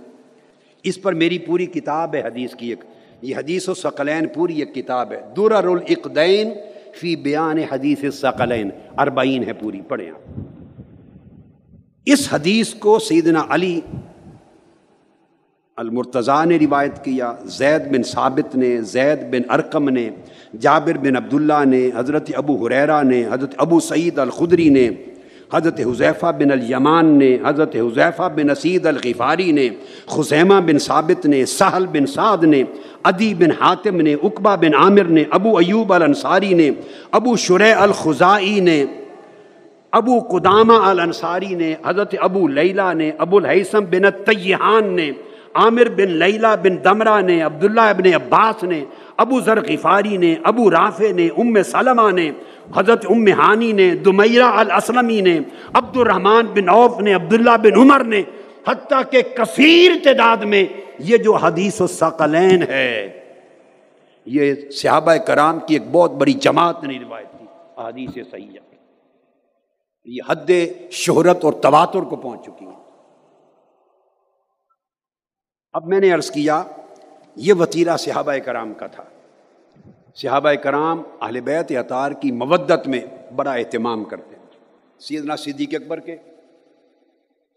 اس پر میری پوری کتاب ہے حدیث کی ایک۔ یہ حدیث و ثقلین پوری ایک کتاب ہے۔ درر الاقدین فی بیان حدیث ثقلین اربعین ہے پوری، پڑھیں آپ۔ اس حدیث کو سیدنا علی المرتضیٰ نے روایت کیا، زید بن ثابت نے، زید بن ارکم نے، جابر بن عبداللہ نے، حضرت ابو حریرہ نے، حضرت ابو سعید الخدری نے حضرت حذیفہ بن الیمان نے، حضرت حذیفہ بن اسید الغفاری نے، خزیمہ بن ثابت نے، سہل بن سعد نے ادی بن حاتم نے اقبا بن عامر نے، ابو ایوب الانصاری نے، ابو شرع الخزائی نے، ابو قدامہ الانصاری نے، حضرت ابو لیلہ نے، ابو الحسم بن الطیحان نے، عامر بن لیلہ بن دمرہ نے، عبداللہ ابن عباس نے ابو ذر غفاری نے، ابو رافع نے، ام سلمہ نے، حضرت ام ہانی نے، دمیرہ الاسلمی نے عبد الرحمن بن عوف نے، عبداللہ بن عمر نے، حتیٰ کہ کثیر تعداد میں یہ جو حدیث و ثقلین ہے، یہ صحابہ کرام کی ایک بہت بڑی جماعت نے روایت کی، حدیث صحیح یہ حد شہرت اور تواتر کو پہنچ چکی ہے۔ اب میں نے عرض کیا یہ وطیرہ صحابہ کرام کا تھا۔ صحابہ کرام اہل بیت اطار کی مودت میں بڑا اہتمام کرتے ہیں۔ سیدنا صدیق اکبر کے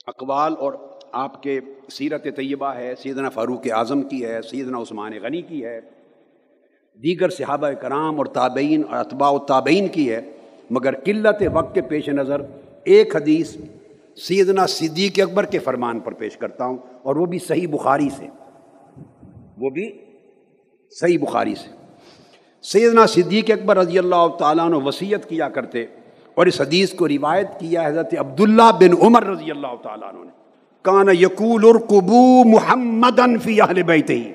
اقوال اور آپ کے سیرت طیبہ ہے، سیدنا فاروق اعظم کی ہے، سیدنا عثمان غنی کی ہے۔ دیگر صحابہ کرام اور تابعین اور اطباء و تابعین کی ہے، مگر قلت وقت کے پیش نظر ایک حدیث سیدنا صدیق اکبر کے فرمان پر پیش کرتا ہوں اور وہ بھی صحیح بخاری سے۔ وہ بھی صحیح بخاری سے۔ سیدنا صدیق اکبر رضی اللہ تعالیٰ نے وصیت کیا کرتے اور اس حدیث کو روایت کیا حضرت عبداللہ بن عمر رضی اللہ تعالیٰ عنہ نے۔ کان یقول ارقبو محمد فی اہل بیت ہی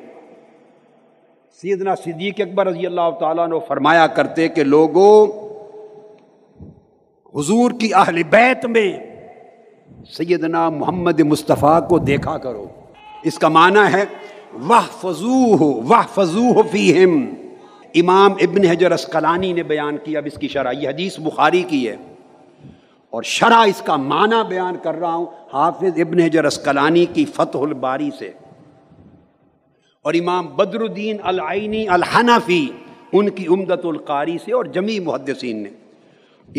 سیدنا صدیق اکبر رضی اللہ تعالیٰ نے فرمایا کرتے کہ لوگوں حضور کی اہل بیت میں سیدنا محمد مصطفیٰ کو دیکھا کرو۔ اس کا معنی ہے وہ فضو ہو فضو ہو فی امام ابن حجر اسقلانی نے بیان کیا، اب اس کی شرح، یہ حدیث بخاری کی ہے۔ اور شرح اس کا معنی بیان کر رہا ہوں، حافظ ابن حجر اسقلانی کی فتح الباری سے۔ اور امام بدر الدین العینی الحنفی، ان کی امدت القاری سے اور جمی محدثین نے۔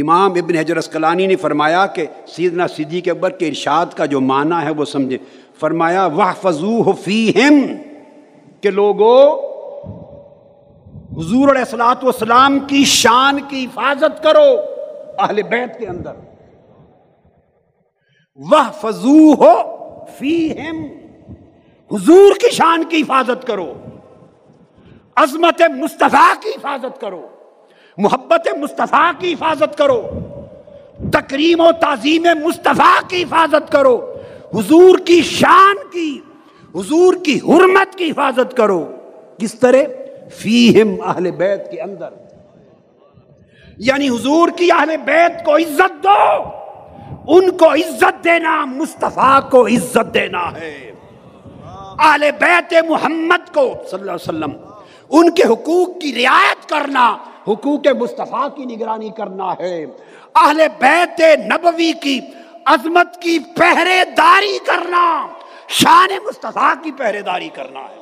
امام ابن حجر اسقلانی نے فرمایا کہ سیدنا صدیق اکبر کے ارشاد کا جو معنی ہے وہ سمجھے فرمایا وہ فضو فی کہ لوگوں حضور علیہ السلاۃ والسلام کی شان کی حفاظت کرو اہل بیت کے اندر۔ وہ فضو ہو فی حضور کی شان کی حفاظت کرو، عظمت مصطفیٰ کی حفاظت کرو، محبت مصطفیٰ کی حفاظت کرو، تکریم و تعظیم مصطفیٰ کی حفاظت کرو، حضور کی شان کی حضور کی حرمت کی حفاظت کرو۔ کس طرح؟ فیہم اہل بیت کے اندر۔ یعنی حضور کی اہل بیت کو عزت دو۔ ان کو عزت دینا، مصطفیٰ کو عزت دینا ہے۔ اہل بیت محمد کو صلی اللہ علیہ وسلم، ان کے حقوق کی رعایت کرنا، حقوق مصطفیٰ کی نگرانی کرنا ہے۔ اہل بیت نبوی کی عظمت کی پہرے داری کرنا۔ شان مصطفیٰ کی پہرے داری کرنا ہے۔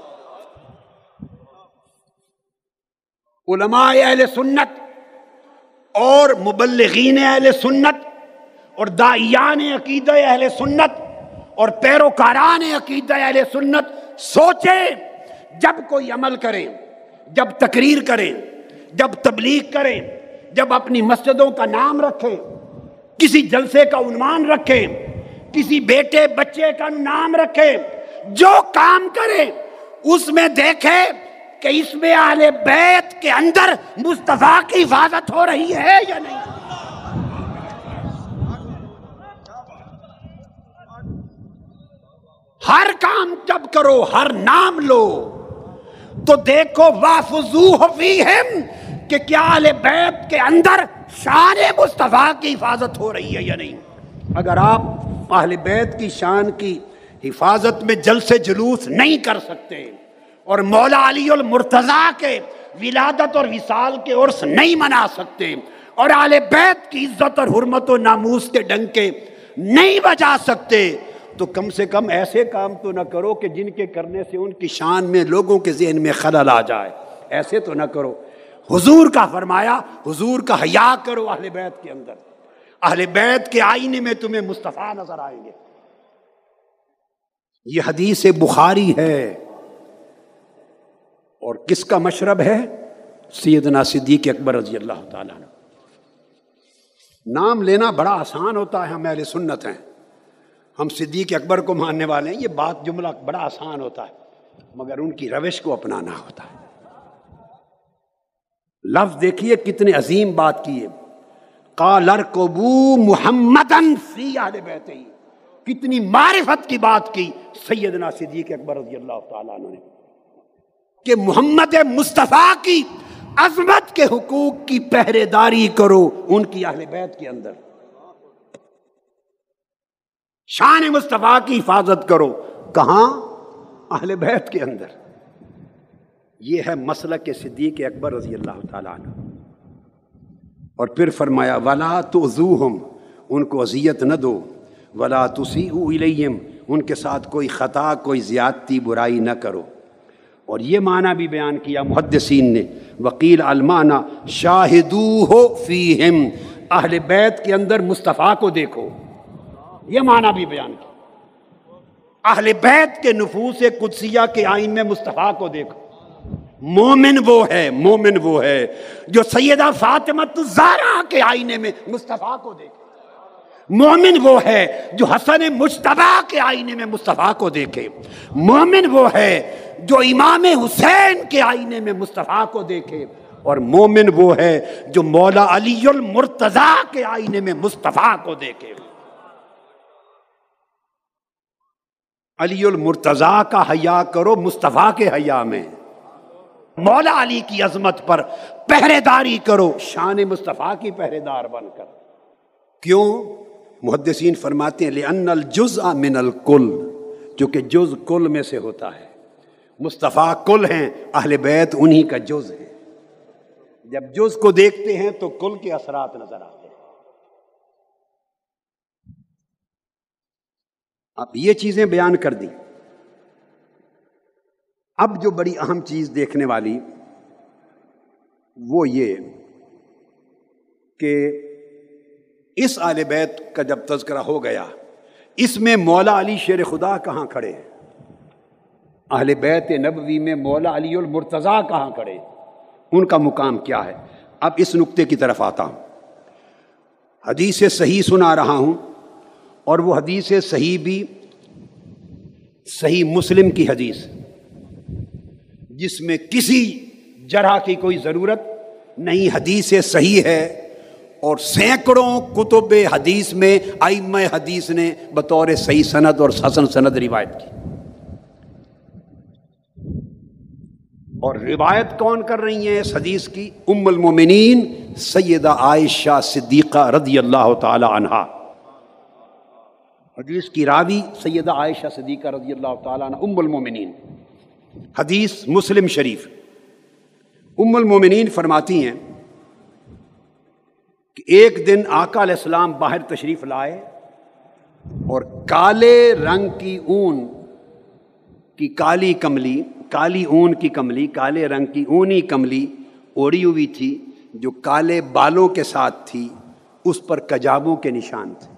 علماء اہل سنت اور مبلغین اہل سنت اور دائیان عقید اہل سنت اور پیروکاران عقید اہل سنت سوچیں جب کوئی عمل کریں جب تقریر کریں جب تبلیغ کریں جب اپنی مسجدوں کا نام رکھیں کسی جلسے کا عنوان رکھیں کسی بیٹے بچے کا نام رکھیں جو کام کریں اس میں دیکھے کہ اس میں آل بیت کے اندر مصطفیٰ کی حفاظت ہو رہی ہے یا نہیں۔ ہر کام جب کرو، ہر نام لو، تو دیکھو وافزو فیہم کہ کیا آل بیت کے اندر شان مصطفیٰ کی حفاظت ہو رہی ہے یا نہیں۔ اگر آپ اہل بیت کی شان کی حفاظت میں جل سے جلوس نہیں کر سکتے اور مولا علی المرتضی کے ولادت اور وصال کے عرص نہیں منا سکتے اور آل بیت کی عزت اور حرمت و ناموس کے ڈنکے نہیں بجا سکتے تو کم سے کم ایسے کام تو نہ کرو کہ جن کے کرنے سے ان کی شان میں لوگوں کے ذہن میں خلل آ جائے۔ ایسے تو نہ کرو۔ حضور کا فرمایا، حضور کا حیا کرو اہل بیت کے اندر۔ اہل بیت کے آئینے میں تمہیں مصطفیٰ نظر آئیں گے۔ یہ حدیث بخاری ہے۔ اور کس کا مشرب ہے؟ سیدنا صدیق اکبر رضی اللہ تعالیٰ نام لینا بڑا آسان ہوتا ہے، ہم اہل سنت ہیں۔ ہم صدیق اکبر کو ماننے والے ہیں، یہ بات جملہ بڑا آسان ہوتا ہے، مگر ان کی روش کو اپنانا ہوتا ہے۔ لفظ دیکھیے کتنے عظیم بات کی ہے۔ کالر کبو محمد کتنی معرفت کی بات کی سیدنا صدیق اکبر رضی اللہ تعالیٰ نے۔ کہ محمد مصطفیٰ کی عظمت کے حقوق کی پہرے داری کرو ان کی اہل بیت کے اندر۔ شان مصطفیٰ کی حفاظت کرو۔ کہاں؟ اہل بیت کے اندر۔ یہ ہے مسئلہ کے صدیق اکبر رضی اللہ تعالیٰ عنہ۔ اور پھر فرمایا، ولا تو ان کو اذیت نہ دو۔ ولا تسی الیم ان کے ساتھ کوئی خطا، کوئی زیادتی، برائی نہ کرو۔ اور یہ معنی بھی بیان کیا محدثین نے وکیل المانا شاہدو ہو فیہم اہل بیت کے اندر مصطفیٰ کو دیکھو۔ یہ معنی بھی بیان کیا۔ اہل بیت کے نفوس قدسیہ کے آئین میں مصطفیٰ کو دیکھو۔ مومن وہ ہے، مومن وہ ہے۔ جو سیدہ فاطمت زارا کے آئینے میں مصطفیٰ کو دیکھے۔ مومن وہ ہے جو حسن مشتبہ کے آئینے میں مصطفیٰ کو دیکھے۔ مومن وہ ہے جو امام حسین کے آئینے میں مصطفیٰ کو دیکھے۔ اور مومن وہ ہے جو مولا علی المرتضی کے آئینے میں مصطفیٰ کو دیکھے۔ علی المرتضی کا حیا کرو، مصطفیٰ کے حیا میں۔ مولا علی کی عظمت پر پہرے داری کرو۔ شان مصطفیٰ کی پہرے دار بن کر۔ کیوں؟ محدثین فرماتے ہیں لأن الجز من الکل جو کہ جز کل میں سے ہوتا ہے۔ مصطفیٰ کل ہیں اہل بیت انہی کا جز ہے۔ جب جز کو دیکھتے ہیں تو کل کے اثرات نظر آتے ہیں۔ اب یہ چیزیں بیان کر دی اب جو بڑی اہم چیز دیکھنے والی وہ یہ کہ اس آل بیت کا جب تذکرہ ہو گیا، اس میں مولا علی شیر خدا کہاں کھڑے؟ ہیں اہل بیت نبوی میں مولا علی المرتضی کہاں کھڑے؟ ان کا مقام کیا ہے؟ اب اس نقطے کی طرف آتا ہوں۔ حدیث صحیح سنا رہا ہوں اور وہ حدیث صحیح بھی صحیح مسلم کی حدیث۔ جس میں کسی جرح کی کوئی ضرورت نہیں۔ حدیث صحیح ہے اور سینکڑوں کتب حدیث میں آئم حدیث نے بطور صحیح سند اور حسن سند روایت کی۔ اور روایت کون کر رہی ہیں اس حدیث کی؟ ام المومنین سیدہ عائشہ صدیقہ رضی اللہ تعالی عنہا۔ حدیث کی راوی سیدہ عائشہ صدیقہ رضی اللہ تعالیٰ عنہ، ام المومنین۔ حدیث مسلم شریف۔ ام المومنین فرماتی ہیں کہ ایک دن آقا علیہ السلام باہر تشریف لائے اور کالے رنگ کی اون کی کالی کملی، کالی اون کی کملی، کالے رنگ کی اونی کملی اوڑی ہوئی تھی جو کالے بالوں کے ساتھ تھی، اس پر کجابوں کے نشان تھے۔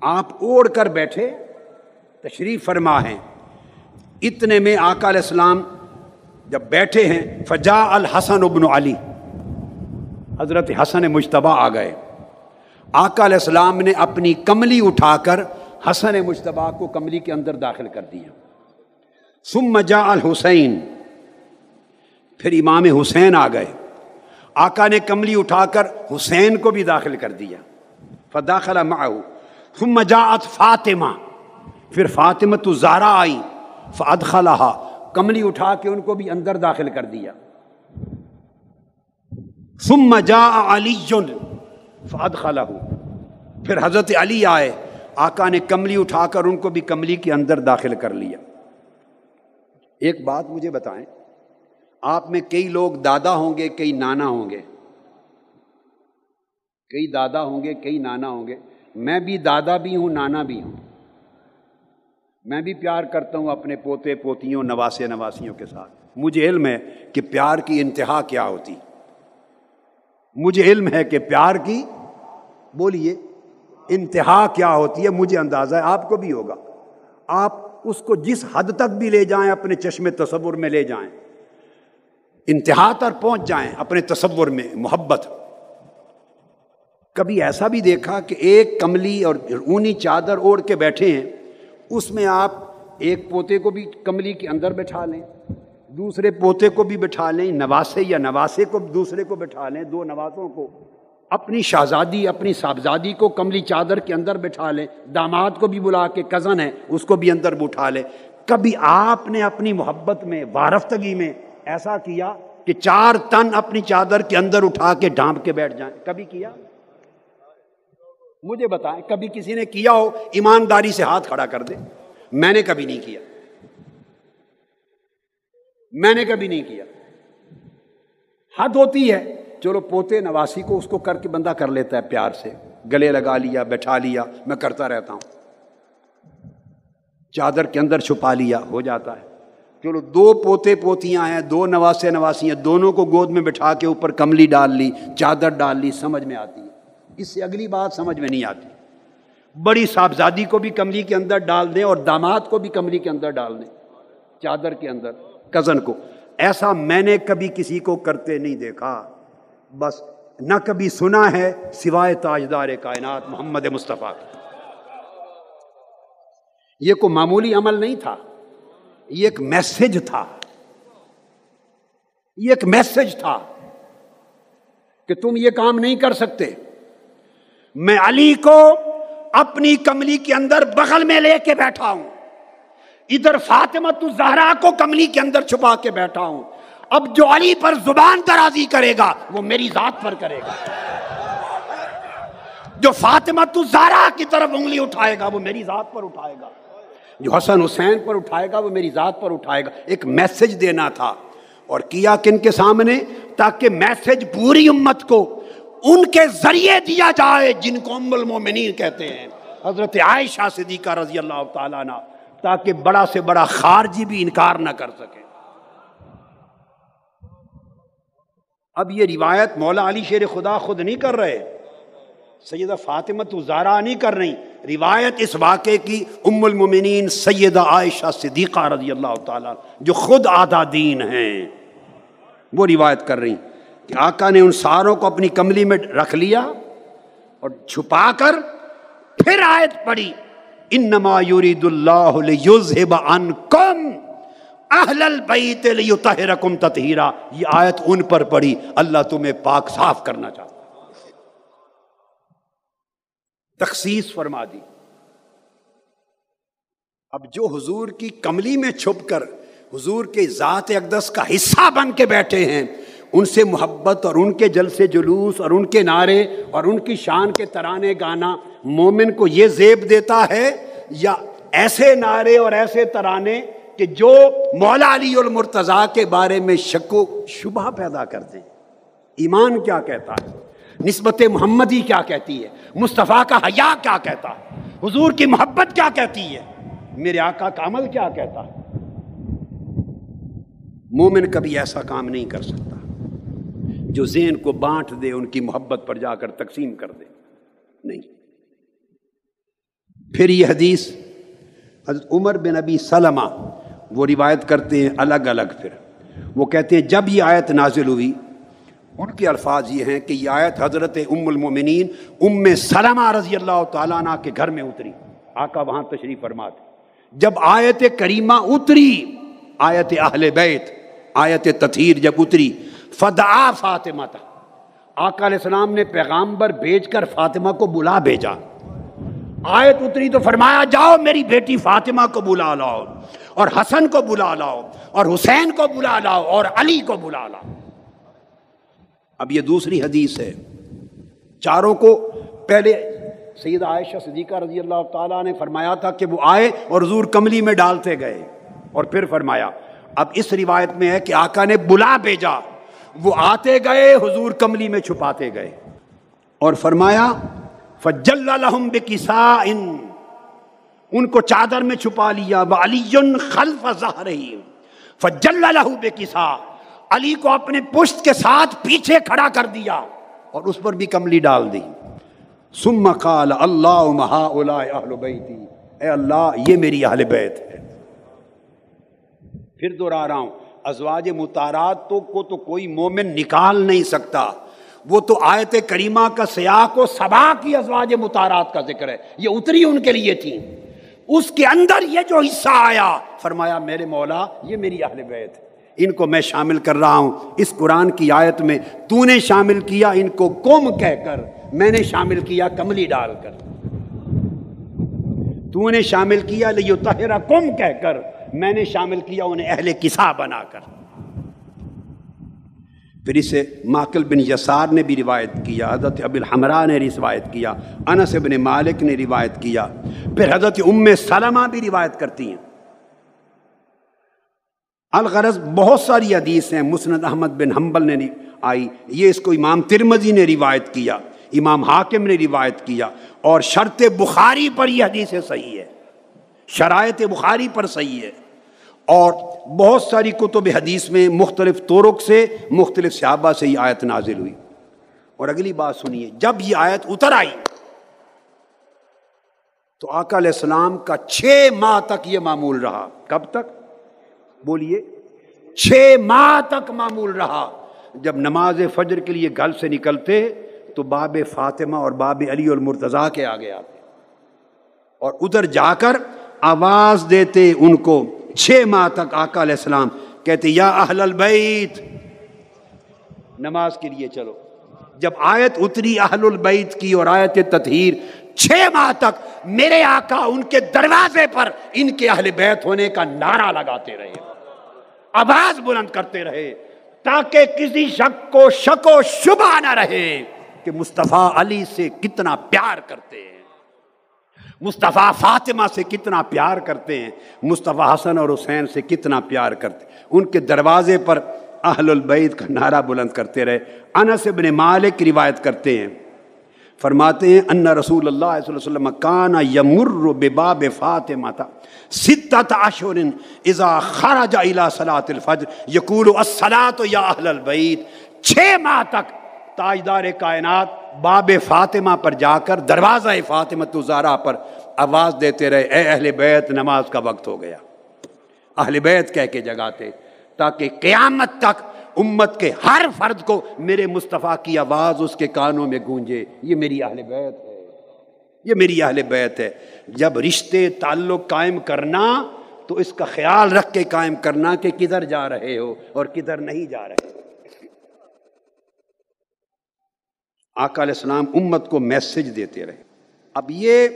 آپ اوڑھ کر بیٹھے، تشریف فرما ہیں۔ اتنے میں آقا علیہ السلام جب بیٹھے ہیں فجا الحسن ابن علی، حضرت حسن مشتبہ آ گئے۔ آقا علیہ السلام نے اپنی کملی اٹھا کر حسن مشتبہ کو کملی کے اندر داخل کر دیا۔ سم جا الحسین، پھر امام حسین آ گئے۔ آقا نے کملی اٹھا کر حسین کو بھی داخل کر دیا۔ فداخلہ معه۔ ثم جاءت فاطمہ۔ پھر فاطمہ تو زارا آئی۔ فادخلہا کملی اٹھا کے ان کو بھی اندر داخل کر دیا۔ ثم جاء علی فادخلہ پھر حضرت علی آئے، آقا نے کملی اٹھا کر ان کو بھی کملی کے اندر داخل کر لیا۔ ایک بات مجھے بتائیں، آپ میں کئی لوگ دادا ہوں گے، کئی نانا ہوں گے۔ کئی دادا ہوں گے، کئی نانا ہوں گے۔ میں بھی دادا بھی ہوں، نانا بھی ہوں۔ میں بھی پیار کرتا ہوں اپنے پوتے، پوتیوں، نواسے، نواسیوں کے ساتھ۔ مجھے علم ہے کہ پیار کی انتہا کیا ہوتی۔ مجھے علم ہے کہ پیار کی، بولیے، انتہا کیا ہوتی ہے، مجھے اندازہ ہے، آپ کو بھی ہوگا۔ آپ اس کو جس حد تک بھی لے جائیں، اپنے چشم تصور میں لے جائیں۔ انتہا تک پہنچ جائیں، اپنے تصور میں، محبت۔ کبھی ایسا بھی دیکھا کہ ایک کملی اور اونی چادر اوڑھ کے بیٹھے ہیں۔ اس میں آپ ایک پوتے کو بھی کملی کے اندر بٹھا لیں، دوسرے پوتے کو بھی بٹھا لیں، نواسے یا نواسے کو دوسرے کو بٹھا لیں، دو نواسوں کو، اپنی شہزادی، اپنی صاحبزادی کو کملی چادر کے اندر بٹھا لیں، داماد کو بھی بلا کے کزن ہے اس کو بھی اندر بٹھا لیں۔ کبھی آپ نے اپنی محبت میں، وارفتگی میں ایسا کیا کہ چار تن اپنی چادر کے اندر اٹھا کے ڈھانپ کے بیٹھ جائیں؟ کبھی کیا؟ مجھے بتائیں، کبھی کسی نے کیا ہو، ایمانداری سے ہاتھ کھڑا کر دے۔ میں نے کبھی نہیں کیا۔ میں نے کبھی نہیں کیا۔ حد ہوتی ہے، چلو پوتے نواسی کو اس کو کر کے بندہ کر لیتا ہے پیار سے۔ گلے لگا لیا، بیٹھا لیا، میں کرتا رہتا ہوں۔ چادر کے اندر چھپا لیا، ہو جاتا ہے۔ چلو دو پوتے پوتیاں ہیں، دو نواسے نواسی ہیں دونوں کو گود میں بٹھا کے اوپر کملی ڈال لی، چادر ڈال لی، سمجھ میں آتی ہے۔ اس سے اگلی بات سمجھ میں نہیں آتی۔ بڑی صاحبزادی کو بھی کملی کے اندر ڈال دیں اور داماد کو بھی کملی کے اندر ڈال دیں۔ چادر کے اندر، کزن کو۔ ایسا میں نے کبھی کسی کو کرتے نہیں دیکھا۔ بس نہ کبھی سنا ہے سوائے تاجدار کائنات محمد مصطفیٰ یہ کوئی معمولی عمل نہیں تھا۔ یہ ایک میسج تھا۔ یہ ایک میسج تھا کہ تم یہ کام نہیں کر سکتے۔ میں علی کو اپنی کملی کے اندر بغل میں لے کے بیٹھا ہوں۔ ادھر فاطمت الزہرا کو کملی کے اندر چھپا کے بیٹھا ہوں۔ اب جو علی پر زبان درازی کرے گا، وہ میری ذات پر کرے گا۔ جو فاطمت الزہرا کی طرف انگلی اٹھائے گا، وہ میری ذات پر اٹھائے گا۔ جو حسن حسین پر اٹھائے گا، وہ میری ذات پر اٹھائے گا۔ ایک میسج دینا تھا اور کیا کن کے سامنے، تاکہ میسج پوری امت کو ان کے ذریعے دیا جائے جن کو ام المومنین کہتے ہیں۔ حضرت عائشہ صدیقہ رضی اللہ تعالیٰ نا تاکہ بڑا سے بڑا خارجی بھی انکار نہ کر سکے۔ اب یہ روایت مولا علی شیر خدا خود نہیں کر رہے۔ سیدہ فاطمہ تو زارا نہیں کر رہی۔ روایت اس واقعے کی ام المومنین سیدہ عائشہ صدیقہ رضی اللہ تعالیٰ جو خود آدھا دین ہیں، وہ روایت کر رہی۔ کہ آقا نے ان ساروں کو اپنی کملی میں رکھ لیا اور چھپا کر پھر آیت پڑی انما یرید اللہ لیذہب عنکم اہل البیت لیطہرکم تطہیرا۔ یہ آیت ان پر پڑی اللہ تمہیں پاک صاف کرنا چاہتا تخصیص فرما دی۔ اب جو حضور کی کملی میں چھپ کر، حضور کے ذات اقدس کا حصہ بن کے بیٹھے ہیں ان سے محبت اور ان کے جل سے جلوس اور ان کے نعرے اور ان کی شان کے ترانے گانا مومن کو یہ زیب دیتا ہے، یا ایسے نعرے اور ایسے ترانے کہ جو مولا علی المرتضیٰ کے بارے میں شک و شبہ پیدا کر دیں۔ ایمان کیا کہتا ہے؟ نسبت محمدی کیا کہتی ہے؟ مصطفیٰ کا حیا کیا کہتا ہے؟ حضور کی محبت کیا کہتی ہے؟ میرے آقا کا عمل کیا کہتا ہے؟ مومن کبھی ایسا کام نہیں کر سکتا۔ جو ذہن کو بانٹ دے، ان کی محبت پر جا کر تقسیم کر دے۔ نہیں۔ پھر یہ حدیث حضرت عمر بن ابی سلمہ، وہ روایت کرتے ہیں الگ الگ پھر۔ وہ کہتے ہیں، جب یہ آیت نازل ہوئی، ان کے الفاظ یہ ہیں کہ یہ آیت حضرت ام المومنین، ام سلمہ رضی اللہ تعالیٰ عنہ کے گھر میں اتری۔ آقا وہاں تشریف فرماتے جب آیت کریمہ اتری، آیت اہل بیت، آیت تطہیر جب اتری فدعا فاطمہ تھا آقا علیہ السلام نے پیغامبر بھیج کر فاطمہ کو بلا بھیجا۔ آیت اتری تو فرمایا، جاؤ میری بیٹی فاطمہ کو بلا لاؤ، اور حسن کو بلا لاؤ، اور حسین کو بلا لاؤ، اور علی کو بلا لاؤ۔ اب یہ دوسری حدیث ہے۔ چاروں کو پہلے سید عائشہ صدیقہ رضی اللہ تعالیٰ نے فرمایا تھا کہ وہ آئے اور حضور کملی میں ڈالتے گئے۔ اور پھر فرمایا، اب اس روایت میں ہے کہ آقا نے بلا بھیجا۔ وہ آتے گئے، حضور کملی میں چھپاتے گئے۔ اور فرمایا، فجل الحم بکسا ان ان کو چادر میں چھپا لیا علی خلف ظاہر فجل الح بکسا، علی کو اپنے پشت کے ساتھ پیچھے کھڑا کر دیا اور اس پر بھی کملی ڈال دی۔ سم قال اللہ مہا اہل بیتی۔ اے اللہ، یہ میری اہل بیت ہے۔ پھر دوہرا رہا ہوں۔ ازواج متارات تو کو تو کوئی مومن نکال نہیں سکتا۔ وہ تو آیت کریمہ کا سیاق و سبا کی ازواج متارات کا ذکر ہے۔ یہ اتری ان کے لیے تھی۔ اس کے اندر یہ جو حصہ آیا، فرمایا، میرے مولا، یہ میری اہل بیت۔ ان کو میں شامل کر رہا ہوں۔ اس قرآن کی آیت میں تو نے شامل کیا، ان کو کم کہہ کر میں نے شامل کیا، کملی ڈال کر۔ تو نے شامل کیا، لیو تہرا کم کہہ کر۔ میں نے شامل کیا انہیں اہل کسا بنا کر۔ پھر اسے ماکل بن یسار نے بھی روایت کیا، حضرت اب الحمرا نے روایت کیا، انس بن مالک نے روایت کیا۔ پھر حضرت ام سلمہ بھی روایت کرتی ہیں۔ الغرض بہت ساری حدیث ہیں، مسند احمد بن حنبل نے آئی، یہ اس کو امام ترمزی نے روایت کیا، امام حاکم نے روایت کیا، اور شرط بخاری پر یہ حدیث صحیح ہے، شرائط بخاری پر صحیح ہے۔ اور بہت ساری کتب حدیث میں مختلف طرق سے مختلف صحابہ سے یہ آیت نازل ہوئی۔ اور اگلی بات سنیے، جب یہ آیت اتر آئی، تو آقا علیہ السلام کا چھ ماہ تک یہ معمول رہا۔ کب تک؟ بولیے، چھ ماہ تک معمول رہا۔ جب نماز فجر کے لیے گھر سے نکلتے، تو باب فاطمہ اور باب علی المرتضیٰ کے آگے آتے۔ اور ادھر جا کر آواز دیتے ان کو چھ ماہ تک آقا علیہ السلام کہتے یا اہل البیت، نماز کے لیے چلو۔ جب آیت اتری اہل البیت کی اور آیت تطہیر، چھ ماہ تک میرے آقا ان کے دروازے پر ان کے اہل بیت ہونے کا نعرہ لگاتے رہے۔ آواز بلند کرتے رہے تاکہ کسی شک کو شک و شبہ نہ رہے کہ مصطفیٰ علی سے کتنا پیار کرتے۔ ہیں مصطفیٰ فاطمہ سے کتنا پیار کرتے ہیں، مصطفیٰ حسن اور حسین سے کتنا پیار کرتے ہیں۔ ان کے دروازے پر اہل البعید کا نعرہ بلند کرتے رہے۔ انس ابن مالک روایت کرتے ہیں۔ فرماتے ہیں، ان رسول اللہ صلی اللہ علیہ وسلم کانا یمر بباب فاطمہ تھا ستت عشر اذا خرج الى صلاة الفجر۔ یقول الصلاة یا اہل البعید چھ ماہ تک تاجدار کائنات باب فاطمہ پر جا کر دروازہ فاطمہ زارا پر آواز دیتے رہے، اے اہل بیت، نماز کا وقت ہو گیا۔ اہل بیت کہہ کے جگاتے، تاکہ قیامت تک امت کے ہر فرد کو میرے مصطفیٰ کی آواز اس کے کانوں میں گونجے۔ یہ میری اہل بیت ہے۔ یہ میری اہل بیت ہے۔ جب رشتے تعلق قائم کرنا، تو اس کا خیال رکھ کے قائم کرنا کہ کدھر جا رہے ہو اور کدھر نہیں جا رہے۔ ہو آقا علیہ السلام امت کو میسج دیتے رہے۔ اب یہ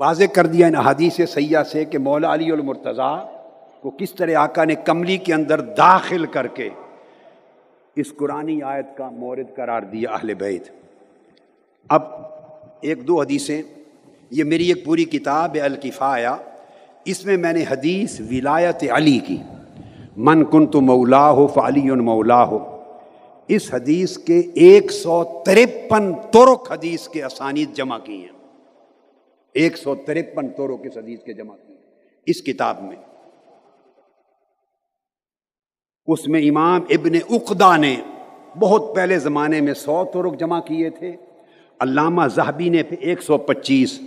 واضح کر دیا ان حدیث سیاح سے کہ مولا علی المرتضیٰ کو کس طرح آقا نے کملی کے اندر داخل کر کے اس قرآن آیت کا مورد قرار دیا اہل بیت۔ اب ایک دو حدیثیں۔ یہ میری ایک پوری کتاب ہے الکفایا اس میں میں نے حدیث ولایت علی کی۔ من کن تو مولا ہو فعلی مولا ہو اس حدیث کے ایک سو ترپن ترک حدیث کے اسانید جمع کی ہیں۔ ایک سو ترپن ترک اس حدیث کے جمع کی ہیں۔ اس کتاب میں۔ اس میں امام ابن اقدا نے بہت پہلے زمانے میں سو ترک جمع کیے تھے۔ علامہ زہبی نے پھر ایک سو پچیس،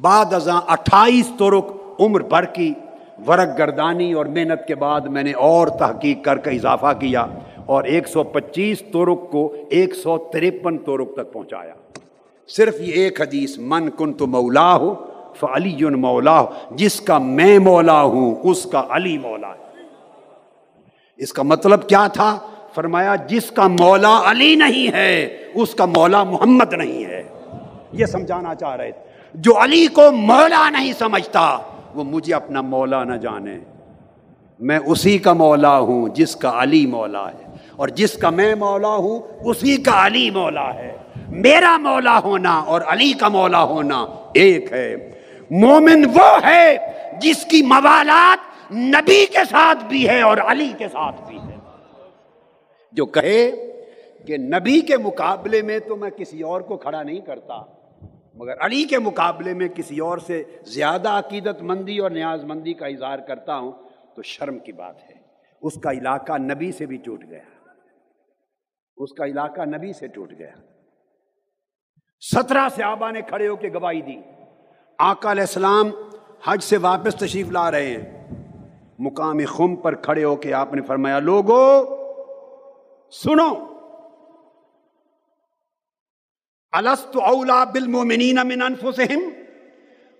بعد ازاں اٹھائیس ترک عمر بھر کی۔ ورق گردانی اور محنت کے بعد میں نے اور تحقیق کر کے اضافہ کیا۔ اور ایک سو پچیس تورک کو ایک سو تریپن تورک تک پہنچایا۔ صرف یہ ایک حدیث، من کن تو مولا ہو فلی مولا ہو جس کا میں مولا ہوں، اس کا علی مولا ہے۔ اس کا مطلب کیا تھا؟ فرمایا، جس کا مولا علی نہیں ہے، اس کا مولا محمد نہیں ہے۔ یہ سمجھانا چاہ رہے تھے۔ جو علی کو مولا نہیں سمجھتا، وہ مجھے اپنا مولا نہ جانے۔ میں اسی کا مولا ہوں، جس کا علی مولا ہے۔ اور جس کا میں مولا ہوں، اسی کا علی مولا ہے۔ میرا مولا ہونا اور علی کا مولا ہونا ایک ہے۔ مومن وہ ہے جس کی موالات نبی کے ساتھ بھی ہے اور علی کے ساتھ بھی ہے۔ جو کہے کہ نبی کے مقابلے میں تو میں کسی اور کو کھڑا نہیں کرتا، مگر علی کے مقابلے میں کسی اور سے زیادہ عقیدت مندی اور نیاز مندی کا اظہار کرتا ہوں تو شرم کی بات ہے۔ اس کا علاقہ نبی سے بھی ٹوٹ گیا۔ اس کا علاقہ نبی سے ٹوٹ گیا۔ سترہ صحابہ نے کھڑے ہو کے گواہی دی۔ آقا علیہ السلام حج سے واپس تشریف لا رہے ہیں۔ مقام خم پر کھڑے ہو کے آپ نے فرمایا، لوگو، سنو۔ السط اولا بالمومنین من انفسہم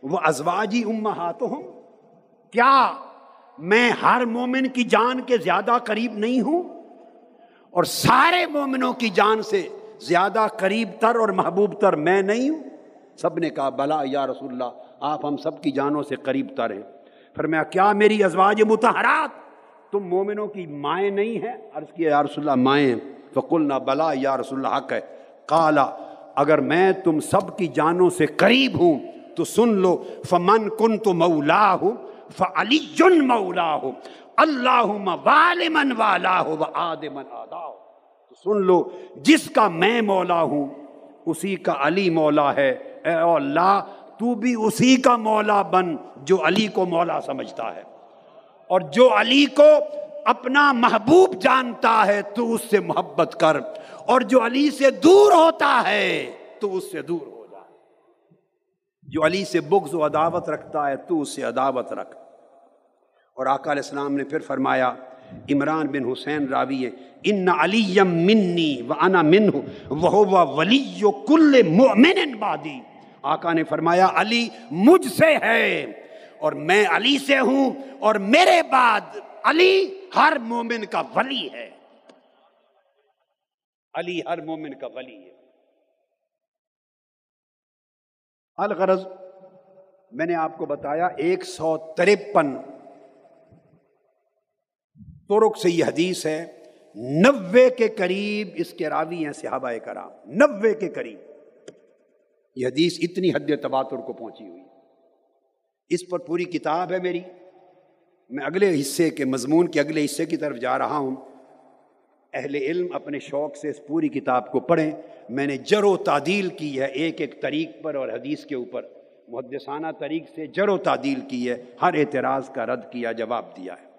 وہ ازواجی امہاتہم۔ کیا میں ہر مومن کی جان کے زیادہ قریب نہیں ہوں؟ اور سارے مومنوں کی جان سے زیادہ قریب تر اور محبوب تر میں نہیں ہوں۔ سب نے کہا، بلا یا رسول اللہ، آپ ہم سب کی جانوں سے قریب تر ہیں۔ پھر میں کیا میری ازواج متحرات؟ تم مومنوں کی مائیں نہیں ہیں؟ عرض کیا، یا رسول اللہ، مائیں فقل نہ بلا یا رسول اللہ، حق ہے۔ کالا اگر میں تم سب کی جانوں سے قریب ہوں، تو سن لو، فمن کن تو مولا ہو فلی مولا ہو اللہ والمن والا ہو و آدمن آدا ہو سن لو، جس کا میں مولا ہوں، اسی کا علی مولا ہے۔ اے اللہ، تو بھی اسی کا مولا بن جو علی کو مولا سمجھتا ہے۔ اور جو علی کو اپنا محبوب جانتا ہے، تو اس سے محبت کر۔ اور جو علی سے دور ہوتا ہے، تو اس سے دور ہو جا۔ جو علی سے بغض و عداوت رکھتا ہے، تو اس سے عداوت رکھ۔ اور آقا علیہ السلام نے پھر فرمایا، عمران بن حسین راوی ہے، ان علی منی و انا من وہ ولی کل مومن بادی آقا نے فرمایا، علی مجھ سے ہے، اور میں علی سے ہوں، اور میرے بعد علی ہر مومن کا ولی ہے۔ علی ہر مومن کا ولی ہے۔ الغرض، میں نے آپ کو بتایا، ایک سو ترپن ترک سے یہ حدیث ہے نوے کے قریب اس کے راوی ہیں صحابہ کرام۔ نوے کے قریب۔ یہ حدیث اتنی حد تباتر کو پہنچی ہوئی۔ اس پر پوری کتاب ہے میری۔ میں اگلے حصے کے مضمون کے اگلے حصے کی طرف جا رہا ہوں۔ اہل علم اپنے شوق سے اس پوری کتاب کو پڑھیں۔ میں نے جر و تعدیل کی ہے ایک ایک طریق پر اور حدیث کے اوپر۔ محدثانہ طریق سے جر و تعدیل کی ہے۔ ہر اعتراض کا رد کیا، جواب دیا ہے۔